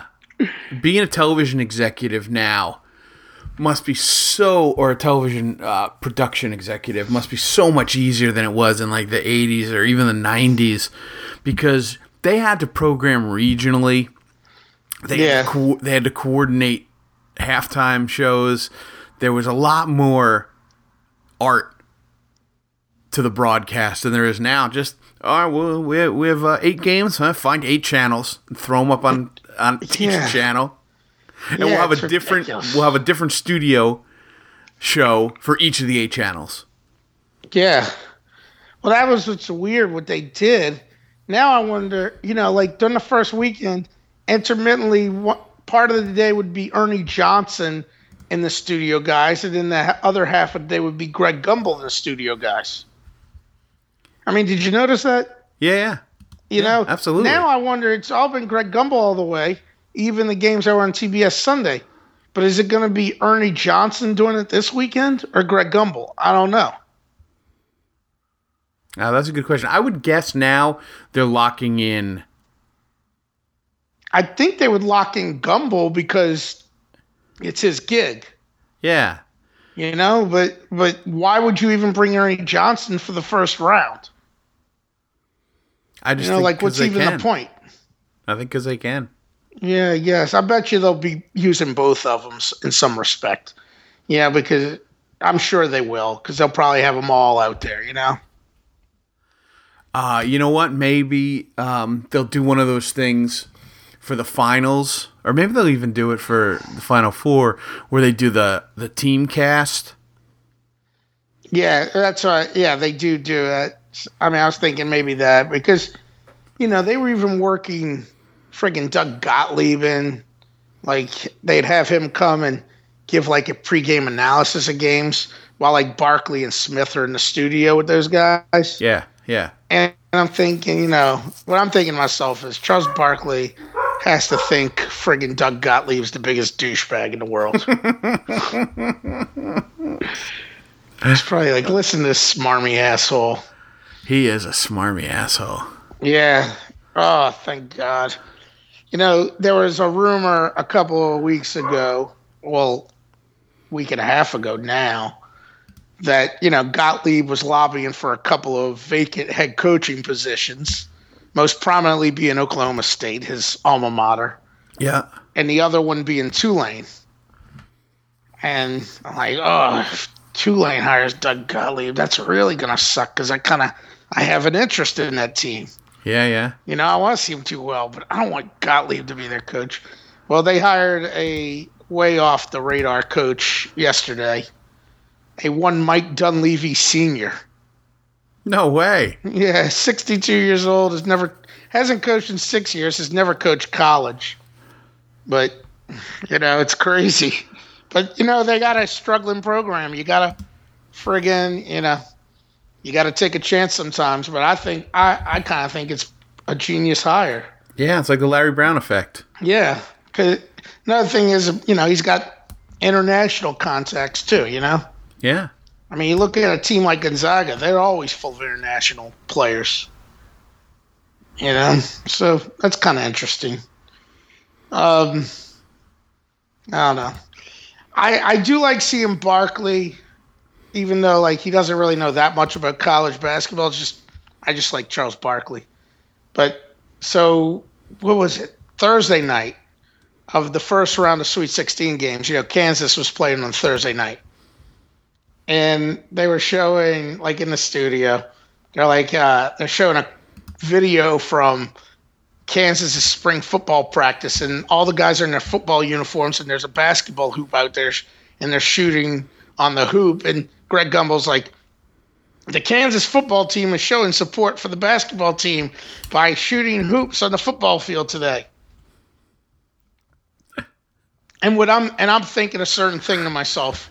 being a television executive now, must be so, or a television uh, production executive must be so much easier than it was in like the 80s or even the 90s because they had to program regionally. They, yeah. had, to co- they had to coordinate halftime shows. There was a lot more art to the broadcast than there is now. Just, all right, well, we have, we have uh, eight games. Huh? Find eight channels, and throw them up on, on each yeah. channel and yeah, we'll have a different we'll have a different studio show for each of the eight channels. Yeah. Well, that was what's weird what they did. Now I wonder, you know, like during the first weekend, intermittently, what part of the day would be Ernie Johnson and the studio guys, and then the other half of the day would be Greg Gumbel and the studio guys. I mean, did you notice that? Yeah, yeah. You Yeah, know, absolutely. Now I wonder. It's all been Greg Gumbel all the way, even the games that were on TBS Sunday. But is it going to be Ernie Johnson doing it this weekend or Greg Gumbel? I don't know. Now that's a good question. I would guess now they're locking in. I think they would lock in Gumbel because it's his gig. Yeah, You know, but but why would you even bring Ernie Johnson for the first round? I just You know, like what's even can. the point? I think because they can. Yeah, yes. I bet you they'll be using both of them in some respect. Yeah, because I'm sure they will, because they'll probably have them all out there. You know. Uh, you know what? Maybe um, they'll do one of those things for the finals, or maybe they'll even do it for the final four, where they do the the team cast. Yeah, that's right. Yeah, they do do that. I mean, I was thinking maybe that because, you know, they were even working friggin' Doug Gottlieb in. Like, they'd have him come and give, like, a pregame analysis of games while, like, Barkley and Smith are in the studio with those guys. Yeah, yeah. And I'm thinking, you know, what I'm thinking to myself is Charles Barkley has to think friggin' Doug Gottlieb's the biggest douchebag in the world. He's probably like, listen to this smarmy asshole. He is a smarmy asshole. Yeah. Oh, thank God. You know, there was a rumor a couple of weeks ago, well, week and a half ago now, that, you know, Gottlieb was lobbying for a couple of vacant head coaching positions, most prominently being Oklahoma State, his alma mater, Yeah. and the other one being Tulane. And I'm like, oh, if Tulane hires Doug Gottlieb, that's really going to suck because I kind of I have an interest in that team. Yeah, yeah. You know, I want to see him do well, but I don't want Gottlieb to be their coach. Well, they hired a way off the radar coach yesterday, a one Mike Dunleavy senior. No way. Yeah, 62 years old, has never hasn't coached in six years, has never coached college. But you know, it's crazy. But you know, they got a struggling program. You gotta friggin', you know, you gotta take a chance sometimes. But I think I, I kinda think it's a genius hire. Yeah, it's like the Larry Brown effect. Yeah. 'Cause another thing is, you know, he's got international contacts too, you know? Yeah. I mean, you look at a team like Gonzaga, they're always full of international players. You know? So that's kind of interesting. Um, I don't know. I, I do like seeing Barkley, even though like he doesn't really know that much about college basketball. Just I just like Charles Barkley. But so what was it? Thursday night of the first round of Sweet 16 games. You know, Kansas was playing on Thursday night and they were showing like in the studio they're like uh, they're showing a video from kansas's spring football practice and all the guys are in their football uniforms and there's a basketball hoop out there and they're shooting on the hoop and greg gumbel's like the kansas football team is showing support for the basketball team by shooting hoops on the football field today and what i'm and i'm thinking a certain thing to myself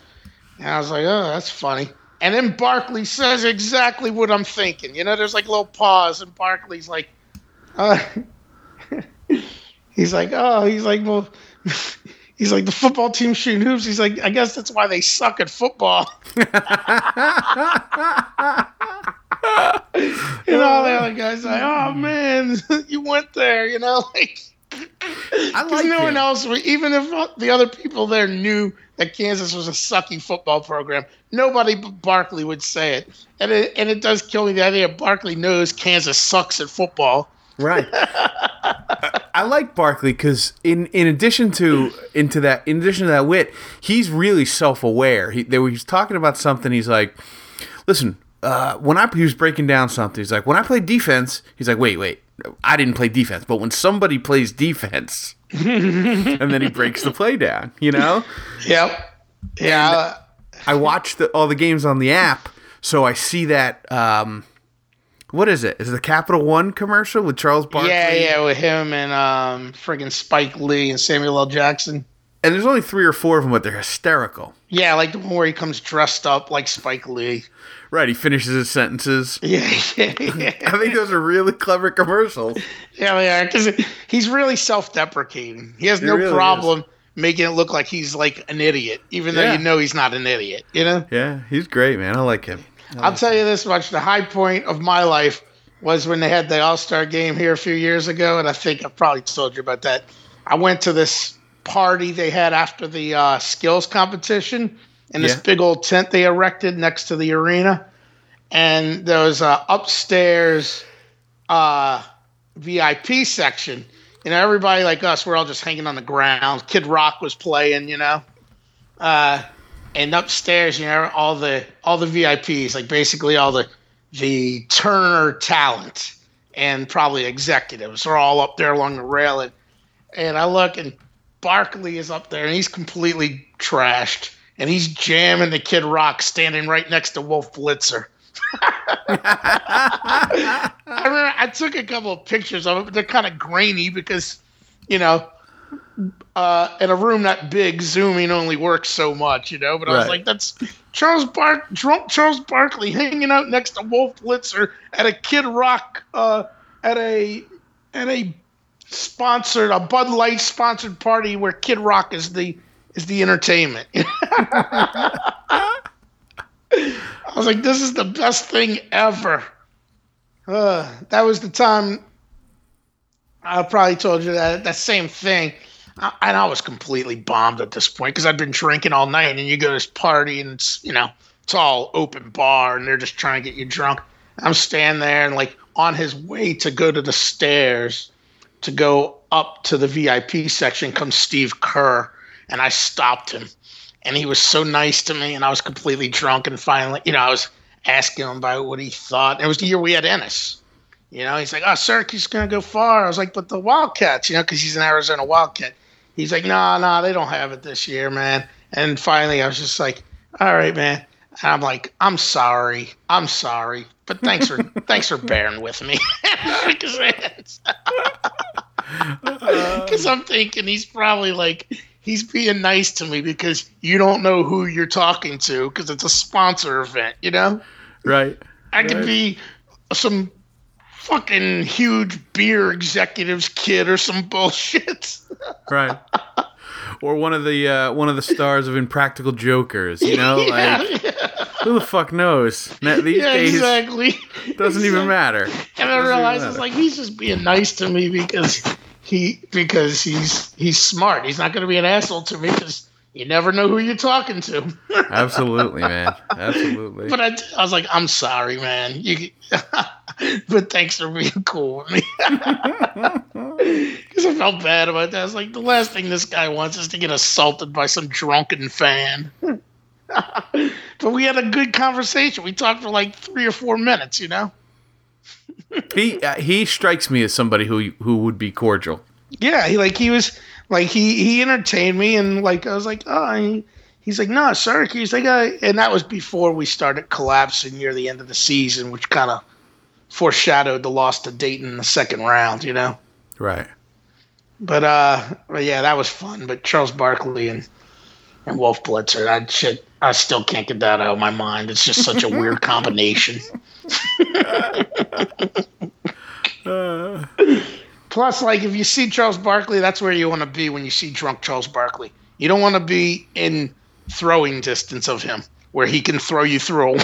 and I was like, oh, that's funny. And then Barkley says exactly what I'm thinking. You know, there's like a little pause, and Barkley's like, uh, he's like, oh, he's like, well, he's like, the football team shooting hoops. He's like, I guess that's why they suck at football. and all the other guys like, oh mm-hmm. man, you went there. You know, like. I Because like no one him. else, even if the other people there knew that Kansas was a sucky football program, nobody but Barkley would say it. And it, and it does kill me the idea Barkley knows Kansas sucks at football. Right. I, I like Barkley because in in addition to into that in addition to that wit, he's really self aware. He they were, he's talking about something. He's like, listen, uh, when I he was breaking down something, he's like, when I play defense, he's like, wait, wait, I didn't play defense, but when somebody plays defense, and then he breaks the play down. You know, Yep. Yeah. I watch the, all the games on the app, so I see that. Um, what is it? Is it the Capital One commercial with Charles Barkley? yeah, yeah, with him and um, friggin' Spike Lee and Samuel L. Jackson. and there's only three or four of them, but they're hysterical. Yeah, like the one where he comes dressed up like Spike Lee. Right, he finishes his sentences. Yeah, yeah, yeah. I think those are really clever commercials. Yeah, yeah, because he's really self-deprecating. He has no really problem making it look like he's like an idiot, even though Yeah. you know he's not an idiot. You know. Yeah, he's great, man. I like him. I'll tell you this much: the high point of my life was when they had the All Star game here a few years ago, and I think I probably told you about that. I went to this party they had after the uh, skills competition in this Yeah. big old tent they erected next to the arena, and there was a upstairs uh, VIP section. You know, everybody like us, we're all just hanging on the ground. Kid Rock was playing, you know. Uh, and upstairs, you know, all the all the VIPs, like basically all the the Turner talent and probably executives are all up there along the railing. And I look and Barkley is up there and he's completely trashed. And he's jamming the Kid Rock standing right next to Wolf Blitzer. I remember I took a couple of pictures of it, but they're kind of grainy because, you know, uh, in a room that big, zooming only works so much, you know. But I was like, that's Charles Bark, drunk Charles Barkley hanging out next to Wolf Blitzer at a Kid Rock, uh, at a at a sponsored a Bud Light sponsored party where Kid Rock is the is the entertainment. I was like, this is the best thing ever. Uh, that was the time I probably told you that that same thing. And I was completely bombed at this point because I'd been drinking all night. And you go to this party, and it's you know it's all open bar, and they're just trying to get you drunk. I'm standing there, and like on his way to go to the stairs to go up to the VIP section comes Steve Kerr, and I stopped him, and he was so nice to me, and I was completely drunk, and finally, you know, I was asking him about what he thought. It was the year we had Ennis. You know, he's like, oh, Syracuse going to go far. I was like, but the Wildcats, you know, because he's an Arizona Wildcat. He's like, no, nah, no, nah, they don't have it this year, man. And finally, I was just like, all right, man. And I'm like, I'm sorry, I'm sorry, but thanks for thanks for bearing with me. Because I'm thinking he's probably like he's being nice to me because you don't know who you're talking to because it's a sponsor event, you know. Right. I could Right. be some fucking huge beer executive's kid or some bullshit. Right. or one of the uh, one of the stars of Impractical Jokers. You know, yeah, like yeah, who the fuck knows? These yeah, days exactly. doesn't even matter. And I Doesn't realized it's like he's just being nice to me because he because he's he's smart. He's not going to be an asshole to me because you never know who you're talking to. Absolutely, man. Absolutely. But I, I was like, I'm sorry, man. You, but thanks for being cool with me. Because I felt bad about that. I was like, the last thing this guy wants is to get assaulted by some drunken fan. but we had a good conversation. We talked for like three or four minutes, you know? he uh, he strikes me as somebody who who would be cordial. Yeah, he like he was like he he entertained me and like I was like, oh, he, he's like, no, Syracuse, they got, and that was before we started collapsing near the end of the season, which kind of foreshadowed the loss to Dayton in the second round, you know. Right. But uh, but yeah, that was fun. But Charles Barkley and and Wolf Blitzer, that shit, I still can't get that out of my mind. It's just such a weird combination. Plus, like if you see Charles Barkley, that's where you want to be when you see drunk Charles Barkley. You don't want to be in throwing distance of him, where he can throw you through.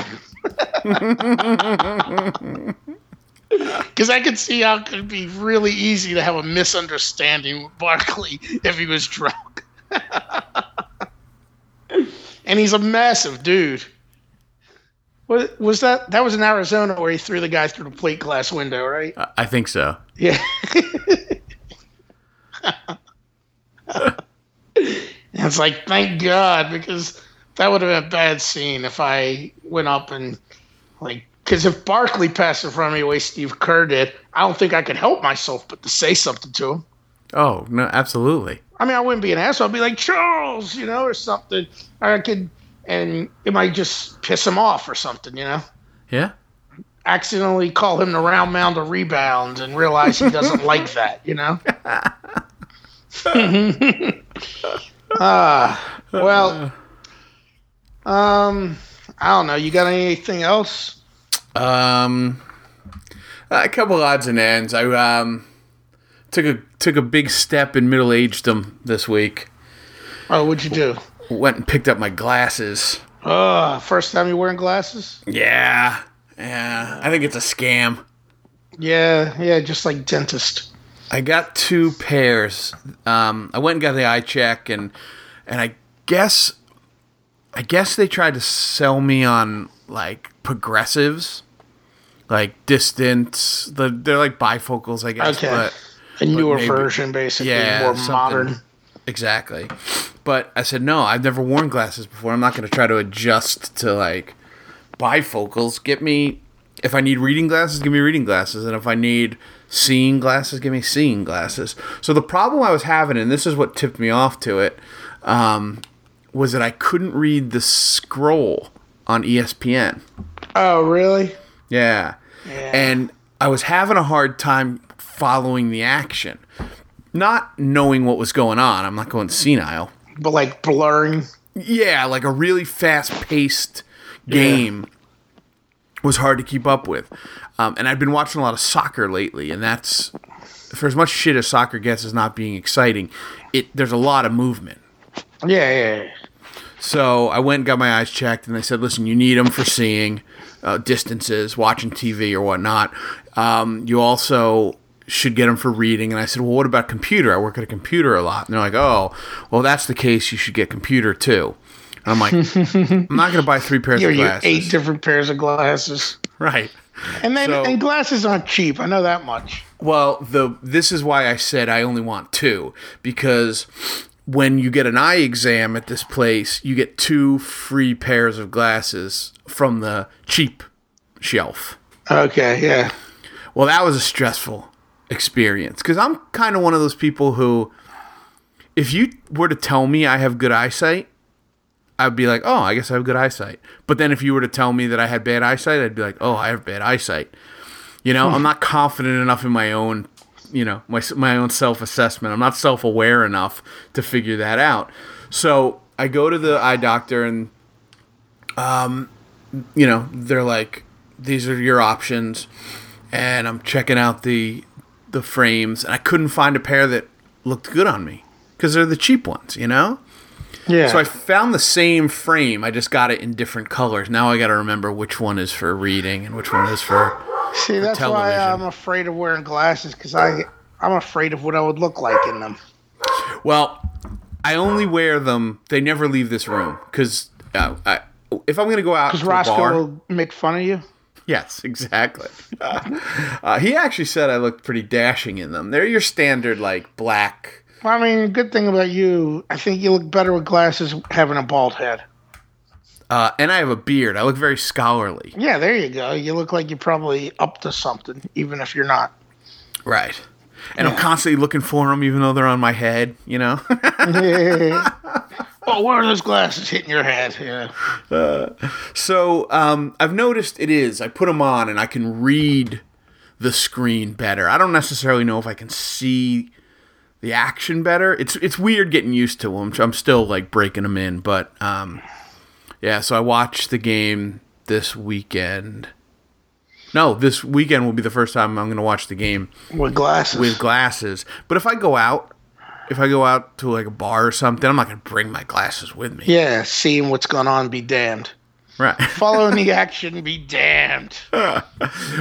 Because I could see how it could be really easy to have a misunderstanding with Barkley if he was drunk. and he's a massive dude. Was, was that that was in Arizona where he threw the guy through the plate glass window, right? I, I think so. Yeah. it's like, thank God, because that would have been a bad scene if I went up and, like, because if Barkley passed in front of me the way Steve Kerr did, I don't think I could help myself but to say something to him. Oh no, absolutely. I mean, I wouldn't be an asshole. I'd be like, Charles, you know, or something. I could, and it might just piss him off or something, you know? Yeah. accidentally call him the round mound of rebound and realize he doesn't like that, you know? Ah, well, um, I don't know. You got anything else? Um, a couple odds and ends. I um took a took a big step in middle agedom this week. Oh, what'd you do? Went and picked up my glasses. Oh, first time you're wearing glasses? Yeah, yeah. I think it's a scam. Yeah, yeah, just like dentist. I got two pairs. Um, I went and got the eye check, and and I guess I guess they tried to sell me on like progressives, like distance. The they're like bifocals, I guess. Okay. But A newer maybe- version, basically, yeah, more something- modern. Exactly. But I said no. I've never worn glasses before. I'm not going to try to adjust to like bifocals. Get me if I need reading glasses, give me reading glasses, and if I need seeing glasses, give me seeing glasses. So the problem I was having, and this is what tipped me off to it, um, was that I couldn't read the scroll on ESPN. Oh, really? Yeah. Yeah. And I was having a hard time following the action. Not knowing what was going on. I'm not going senile. But like blurring. Yeah, like a really fast paced game was hard to keep up with. Um, and I've been watching a lot of soccer lately, and that's for as much shit as soccer gets as not being exciting, it there's a lot of movement. Yeah, yeah, yeah. So I went and got my eyes checked, and they said, "Listen, you need them for seeing uh, distances, watching TV or whatnot. Um, you also should get them for reading." And I said, "Well, what about computer? I work at a computer a lot." And they're like, "Oh, well, that's the case. You should get computer too." And I'm like, "I'm not going to buy three pairs Here, of you glasses." eight different pairs of glasses. right. And then So- and glasses aren't cheap. I know that much. Well, the this is why I said I only want two because when you get an eye exam at this place, you get two free pairs of glasses from the cheap shelf. Okay, yeah. Well, that was a stressful experience because I'm kind of one of those people who, if you were to tell me I have good eyesight, I'd be like, oh, I guess I have good eyesight. But then if you were to tell me that I had bad eyesight, I'd be like, oh, I have bad eyesight. You know, hmm. I'm not confident enough in my own, you know, my my own self assessment. I'm not self aware enough to figure that out. So I go to the eye doctor and, um, you know, they're like, these are your options, and I'm checking out the the frames, and I couldn't find a pair that looked good on me because they're the cheap ones, you know. Yeah. So I found the same frame. I just got it in different colors. Now I got to remember which one is for reading and which one is for. See, that's why. I'm afraid of wearing glasses because I I'm afraid of what I would look like in them. Well, I only wear them. They never leave this room because uh, I, if I'm going to go out Because Roscoe bar, will make fun of you. yes, exactly. uh, he actually said I looked pretty dashing in them. They're your standard like black. Well, I mean, good thing about you, I think you look better with glasses having a bald head. Uh, and I have a beard. I look very scholarly. Yeah, there you go. You look like you're probably up to something, even if you're not. Right. And I'm constantly looking for them, even though they're on my head. You know. oh, where are those glasses hitting your head? Yeah. So um, I've noticed it is. I put them on and I can read the screen better. I don't necessarily know if I can see the action better. It's it's weird getting used to them. I'm still like breaking them in, but um, yeah. So I watched the game this weekend. No, this weekend will be the first time I'm going to watch the game With glasses. with glasses. But if I go out, if I go out to like a bar or something, I'm not going to bring my glasses with me. yeah, seeing what's going on, be damned. Right. Following the action, be damned.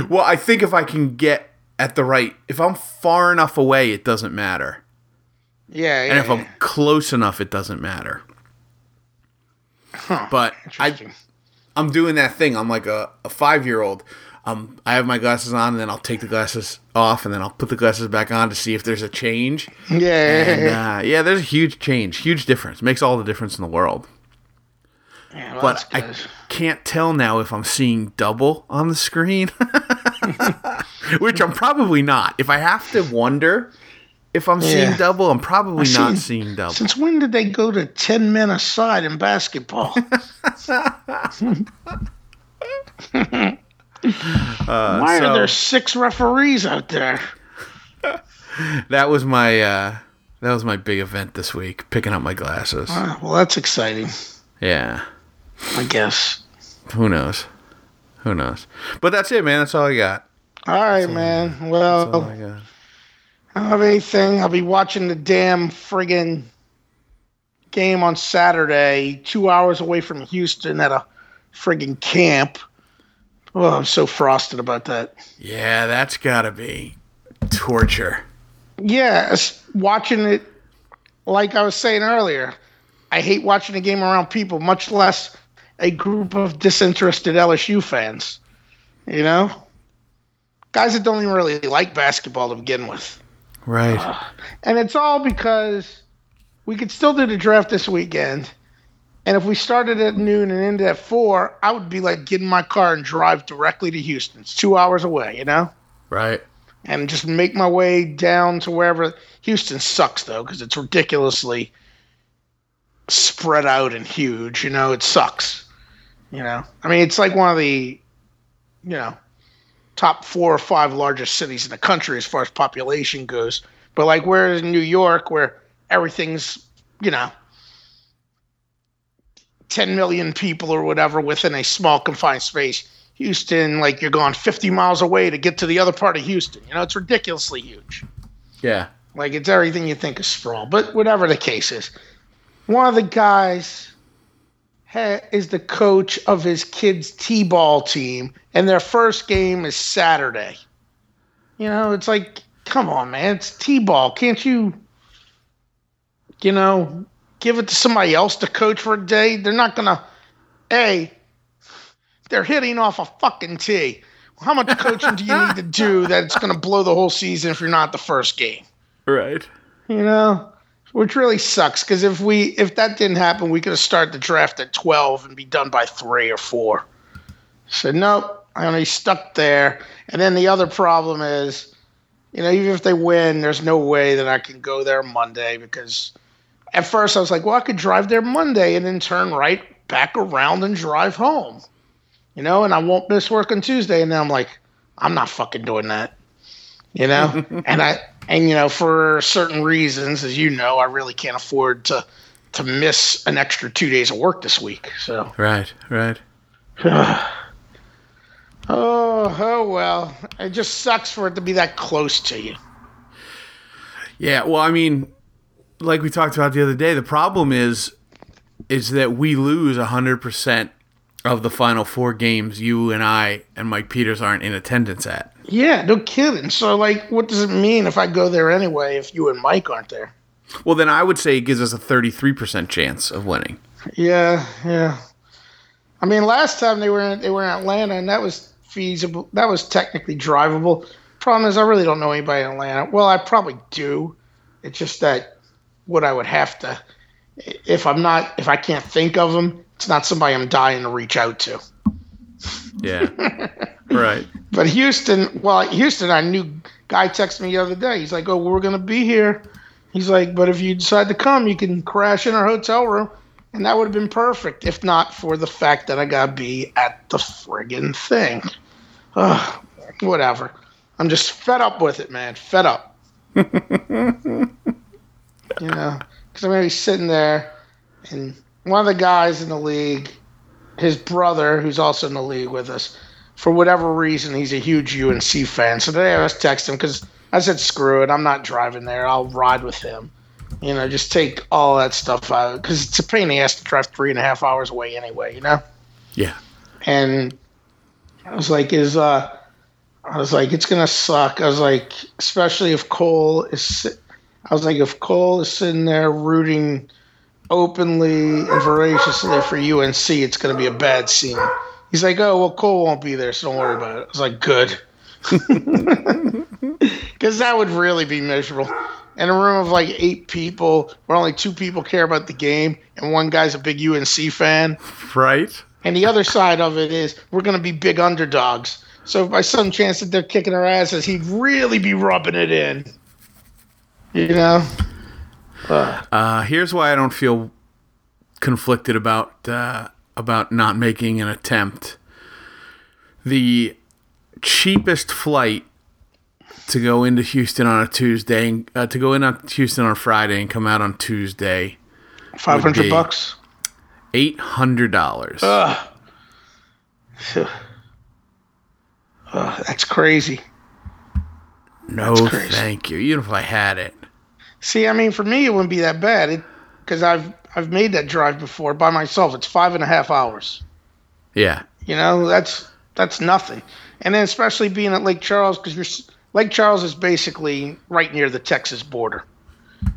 Well, I think if I can get at the right, if I'm far enough away, it doesn't matter. Yeah, yeah. And if I'm yeah. close enough, it doesn't matter. But I, I'm doing that thing. I'm like a, a five year old. Um, I have my glasses on, and then I'll take the glasses off, and then I'll put the glasses back on to see if there's a change. yeah, And uh, yeah, there's a huge change, huge difference. Makes all the difference in the world. yeah, well, But I can't tell now if I'm seeing double on the screen, which I'm probably not. If I have to wonder if I'm seeing double, I'm probably not seen- seeing double. Since when did they go to 10 men aside in basketball? Why so- are there six referees out there? That was my uh, That was my big event this week, picking up my glasses. Ah, well, that's exciting. Yeah. I guess. Who knows? Who knows? But that's it, man. That's all I got. All right, man. Well, I don't have anything. I'll be watching the damn friggin' game on Saturday, two hours away from Houston at a friggin' camp. Oh, I'm so frosted about that. Yeah, that's gotta be torture. Yes, watching it, like I was saying earlier, I hate watching a game around people, much less a group of disinterested LSU fans. You know? Guys that don't even really like basketball to begin with. Right. And it's all because we could still do the draft this weekend. And if we started at noon and ended at four, I would be like get in my car and drive directly to Houston. It's two hours away, you know? Right. And just make my way down to wherever. Houston sucks, though, because it's ridiculously spread out and huge. You know, it sucks. You know, I mean, it's like one of the, you know, top four or five largest cities in the country as far as population goes. But like, whereas in New York, where everything's, you know, 10 million people or whatever within a small confined space. Houston, like you're going 50 miles away to get to the other part of Houston. You know, it's ridiculously huge. Yeah. Like it's everything you think is sprawl. But whatever the case is, one of the guys is the coach of his kids' t-ball team, and their first game is Saturday. You know, it's like, come on, man, it's t-ball. Can't you, you know, give it to somebody else to coach for a day? They're not gonna. A, they're hitting off a fucking tee. How much coaching do you need to do that it's gonna blow the whole season if you're not the first game? Right. you know, which really sucks because if we if that didn't happen, we could have started the draft at twelve and be done by three or four. So nope, I only stuck there. And then the other problem is, you know, even if they win, there's no way that I can go there Monday because at first I was like, well, I could drive there Monday and then turn right back around and drive home. You know, and I won't miss work on Tuesday. And then I'm like, I'm not fucking doing that. You know? and I and you know, for certain reasons, as you know, I really can't afford to to miss an extra two days of work this week. So Right. Right. Oh, oh well. It just sucks for it to be that close to you. Yeah. Well, I mean, like we talked about the other day, the problem is is that we lose hundred percent of the final four games you and I and Mike Peters aren't in attendance at. Yeah, no kidding. So like what does it mean if I go there anyway if you and Mike aren't there? Well, then I would say it gives us a thirty-three percent chance of winning. Yeah, yeah. I mean, last time they were in, they were in Atlanta, and that was feasible. That was technically drivable. Problem is, I really don't know anybody in Atlanta. Well, I probably do. It's just that what I would have to, if I'm not, if I can't think of them, it's not somebody I'm dying to reach out to. Yeah. right. But Houston, well, Houston, our new guy texted me the other day. He's like, "Oh, we're gonna be here." He's like, "But if you decide to come, you can crash in our hotel room." And that would have been perfect if not for the fact that I gotta be at the friggin' thing. Ugh, whatever. I'm just fed up with it, man. Fed up. you know, because I'm gonna be sitting there, and one of the guys in the league, his brother, who's also in the league with us, for whatever reason, he's a huge UNC fan. So today I was texting him because I said, "Screw it, I'm not driving there. I'll ride with him." You know, just take all that stuff out because it's a pain in the ass to drive three and a half hours away anyway. You know Yeah. and I was like, "Is uh," I was like, "It's gonna suck." I was like, especially if Cole is. I was like, if Cole is sitting there rooting openly and voraciously for UNC, it's gonna be a bad scene. He's like, "Oh well, Cole won't be there, so don't worry about it." I was like, "Good," because that would really be miserable. In a room of like eight people, where only two people care about the game, and one guy's a big UNC fan. Right. And the other side of it is we're going to be big underdogs. So by some chance that they're kicking our asses, he'd really be rubbing it in. You know? Uh, Uh, here's why I don't feel conflicted about uh, about not making an attempt. The cheapest flight to go into Houston on a Tuesday, uh, to go in on Houston on Friday and come out on Tuesday. Five hundred bucks. Eight hundred dollars. Ugh. Ugh, that's crazy. No, That's crazy. thank you. Even if I had it. See, I mean, for me, it wouldn't be that bad because I've I've made that drive before by myself. It's five and a half hours. Yeah. You know, that's that's nothing. And then especially being at Lake Charles because you're Lake Charles is basically right near the Texas border.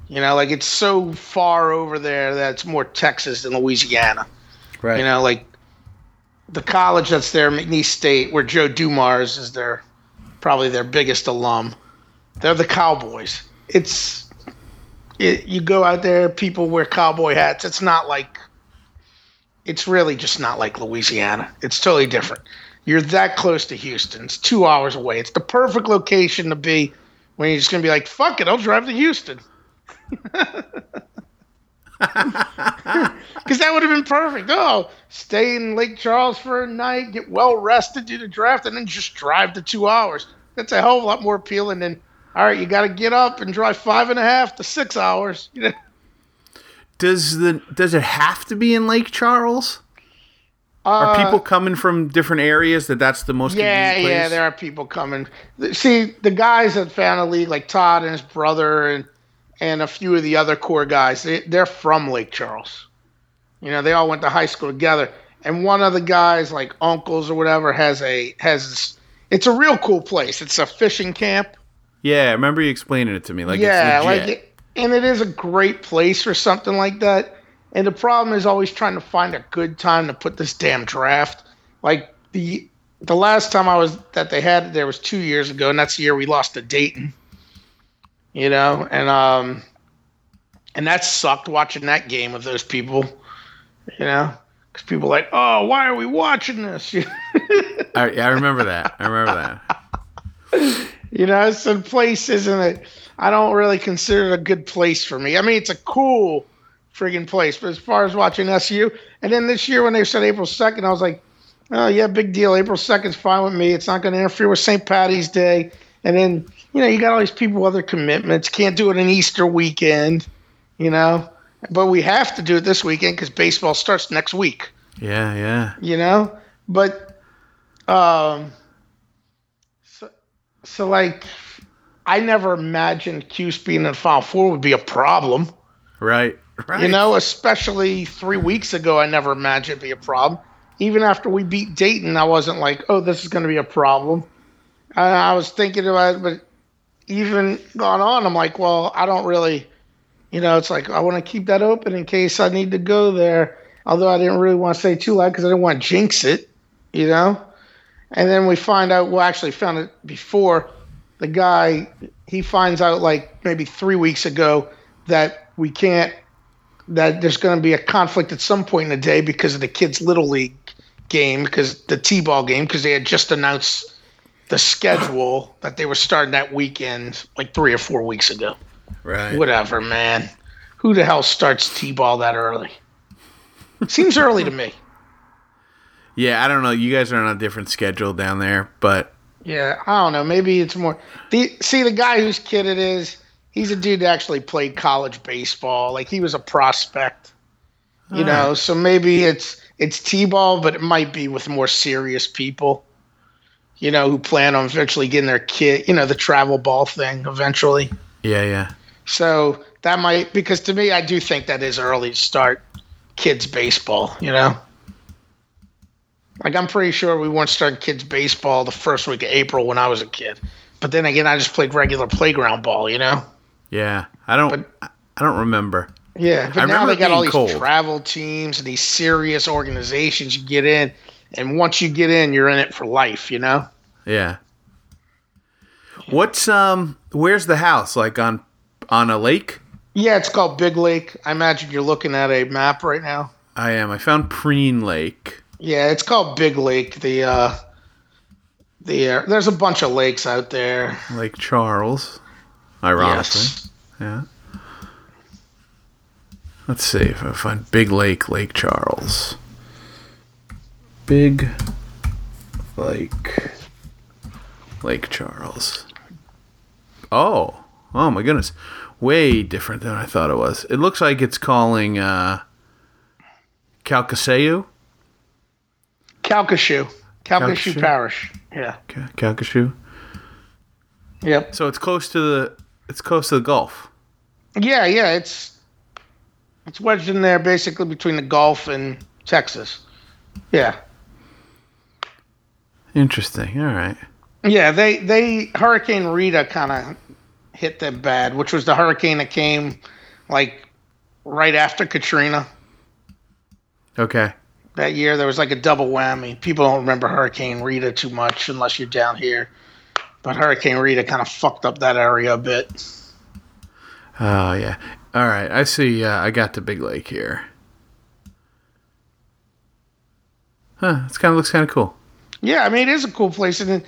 You know, like it's so far over there that it's more Texas than Louisiana. Right. You know, like the college that's there, McNeese State, where Joe Dumars is their probably their biggest alum. They're the Cowboys. It's it, you go out there, people wear cowboy hats. It's not like it's really just not like Louisiana. It's totally different. You're that close to Houston. It's two hours away. It's the perfect location to be when you're just gonna be like, "Fuck it, I'll drive to Houston." Because that would have been perfect. Oh, stay in Lake Charles for a night, get well rested, do the draft, and then just drive the two hours. That's a hell of a lot more appealing than, all right, you got to get up and drive five and a half to six hours. Does the does it have to be in Lake Charles? Are Uh, people coming from different areas that that's the most Yeah, place? yeah, there are people coming. See, the guys that found the league, like Todd and his brother, and and a few of the other core guys, they, they're from Lake Charles. You know, they all went to high school together. And one of the guys, like uncles or whatever, has a has. It's a real cool place. It's a fishing camp. Yeah, I remember you explaining it to me. Like yeah, like it, and it is a great place for something like that. And the problem is always trying to find a good time to put this damn draft. Like the the last time I was that they had it there was two years ago, and that's the year we lost to Dayton. You know, and um, and that sucked watching that game with those people. You know, because people are like, oh, why are we watching this? I, I remember that. I remember that. You know, some place isn't it? I don't really consider it a good place for me. I mean, it's a cool friggin' place, but as far as watching SU, and then this year when they said April second, I was like, oh yeah, big deal. April second's fine with me. It's not going to interfere with St. Patty's Day. And then you know you got all these people with other commitments. Can't do it an Easter weekend. You know, but we have to do it this weekend because baseball starts next week Yeah, yeah. you know but um so like i never imagined Cuse being in final four would be a problem Right. Right. you know especially three weeks ago i never imagined it'd be a problem even after we beat dayton i wasn't like oh this is going to be a problem and i was thinking about it but even gone on i'm like well i don't really you know it's like i want to keep that open in case i need to go there although i didn't really want to say too loud because i didn't want to jinx it you know and then we find out well actually found it before the guy he finds out like maybe three weeks ago that we can't that there's going to be a conflict at some point in the day because of the kids little league game because the t-ball game because they had just announced the schedule that they were starting that weekend like three or four weeks ago. Right. whatever man. Who the hell starts t-ball that early? Seems early to me Yeah, I don't know. You guys are on a different schedule down there, but Yeah, I don't know. Maybe it's more. The see the guy whose kid it is. He's a dude that actually played college baseball. Like he was a prospect, you know. So maybe it's it's t-ball, but it might be with more serious people, you know, who plan on eventually getting their kid, you know, the travel ball thing eventually. yeah, yeah. So that might because to me, I do think that is early to start kids baseball. You know, like I'm pretty sure we weren't starting kids baseball the first week of April when I was a kid. But then again, I just played regular playground ball. You know. Yeah. I don't I don't remember. Yeah, but I now remember they got all these cold. travel teams and these serious organizations you get in, and once you get in, you're in it for life. You know. Yeah. What's um where's the house? Like on on a lake? Yeah, it's called Big Lake. I imagine you're looking at a map right now. I am. I found Prien Lake. Yeah, it's called Big Lake. The uh, the uh, there's a bunch of lakes out there. Lake Charles. Ironically. Yes. Yeah. Let's see if I find Big Lake, Lake Charles. Big Lake, Lake Charles. Oh, oh my goodness, way different than I thought it was. It looks like it's calling uh, Calcasieu. Calcasieu. Calcasieu? Parish. Yeah. Ca- Calcasieu. Yep. So it's close to the it's close to the Gulf. Yeah, yeah. It's it's wedged in there, basically between the Gulf and Texas. Yeah. Interesting. All right. Yeah, they they Hurricane Rita kind of hit them bad, which was the hurricane that came like right after Katrina Okay. That year. There was like a double whammy. People don't remember Hurricane Rita too much unless you're down here, but Hurricane Rita kind of fucked up that area a bit. Oh yeah. All right. I see. Uh, I got the big lake here. Huh. This kind of looks kind of cool. Yeah, I mean it is a cool place, and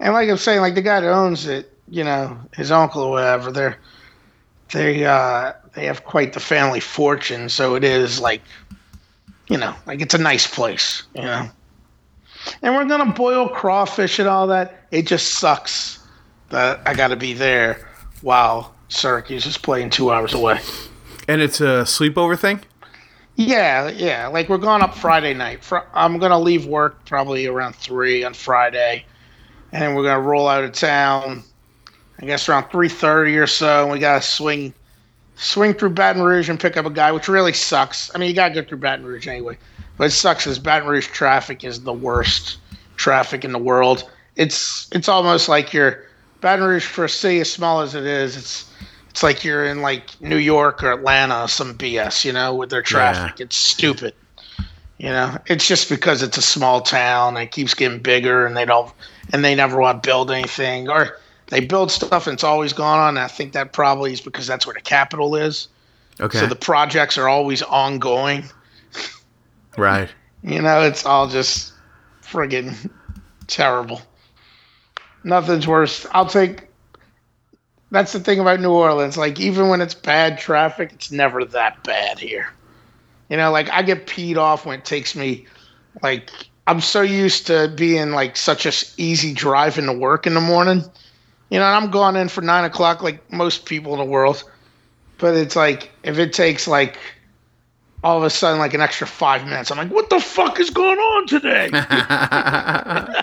and like I'm saying, like the guy that owns it, you know, his uncle or whatever, they're they uh they have quite the family fortune, so it is like, you know, like it's a nice place, you know. And we're gonna boil crawfish and all that. It just sucks that I got to be there while Syracuse is playing two hours away. And it's a sleepover thing. Yeah, yeah. Like we're going up Friday night. Fr- I'm gonna leave work probably around three on Friday, and then we're gonna roll out of town. I guess around three thirty or so. And we gotta swing, swing through Baton Rouge and pick up a guy, which really sucks. I mean, you gotta go through Baton Rouge anyway, but it sucks because Baton Rouge traffic is the worst traffic in the world. It's it's almost like you're Baton Rouge for a city as small as it is. It's it's like you're in like New York or Atlanta, some BS, you know, with their traffic. It's stupid. You know, it's just because it's a small town and it keeps getting bigger and they don't and they never want to build anything or they build stuff and it's always gone on. And I think that probably is because that's where the capital is. Okay. So the projects are always ongoing. right. You know, it's all just friggin' terrible. Nothing's worse. I'll take. That's the thing about New Orleans. Like, even when it's bad traffic, it's never that bad here. You know, like, I get peed off when it takes me, like, I'm so used to being, like, such a easy drive into work in the morning. You know, and I'm going in for nine o'clock like most people in the world. But it's like, if it takes, like, all of a sudden like an extra five minutes. I'm like, what the fuck is going on today?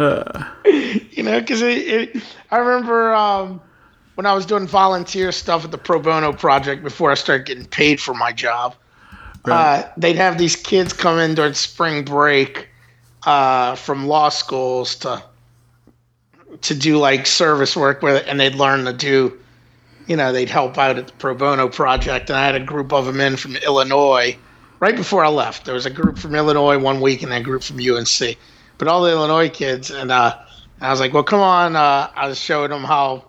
you know, because it, it, I remember um, when I was doing volunteer stuff at the Pro Bono Project before I started getting paid for my job. Uh, they'd have these kids come in during spring break uh, from law schools to to do like service work it, and they'd learn to do you know, they'd help out at the Pro Bono project, and I had a group of them in from Illinois. Right before I left, there was a group from Illinois one week, and then a group from UNC. But all the Illinois kids, and uh, I was like, "Well, come on!" Uh, I was showing them how,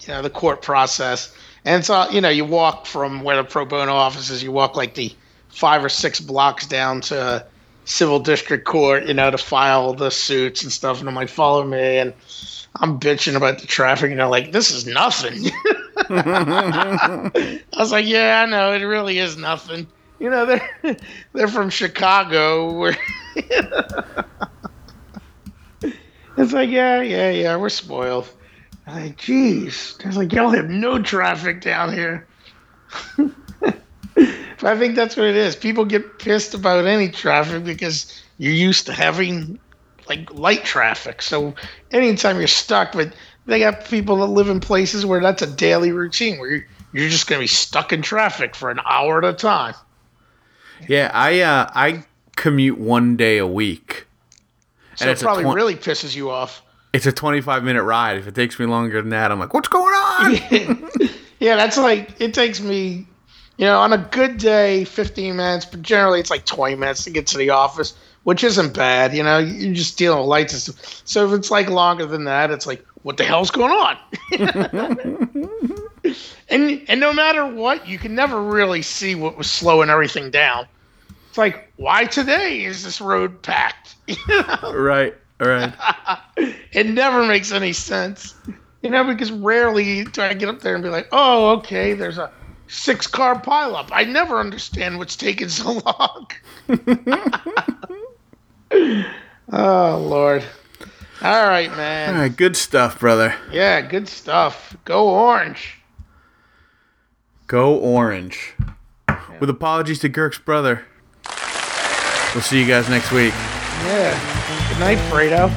you know, the court process, and so you know, you walk from where the Pro Bono office is, you walk like the five or six blocks down to civil district court, you know, to file the suits and stuff. And I'm like, "Follow me," and I'm bitching about the traffic, and they're like, "This is nothing." I was like, "Yeah, I know. It really is nothing." You know, they're they're from Chicago. Where it's like, yeah, yeah, yeah, we're spoiled. I'm like, geez, it's like y'all have no traffic down here. but I think that's what it is. People get pissed about any traffic because you're used to having like light traffic. So anytime you're stuck, but they got people that live in places where that's a daily routine where you're, you're just going to be stuck in traffic for an hour at a time. Yeah, I uh, I commute one day a week. So And it probably really pisses you off. It's a 25 minute ride. If it takes me longer than that, I'm like, what's going on? Yeah, that's like it takes me, you know, on a good day, 15 minutes, but generally it's like 20 minutes to get to the office, which isn't bad. You know, you're just dealing with lights and stuff. So if it's like longer than that, it's like, what the hell's going on? and and no matter what, you can never really see what was slowing everything down. It's like, why today is this road packed? right, right. it never makes any sense. You know, because rarely do I get up there and be like, oh, okay, there's a six car pileup. I never understand what's taking so long. Oh, Lord. All right, man. All right, good stuff, brother. Yeah, good stuff. Go orange. Go orange. With apologies to Girk's brother. We'll see you guys next week. Yeah. Good night, Fredo.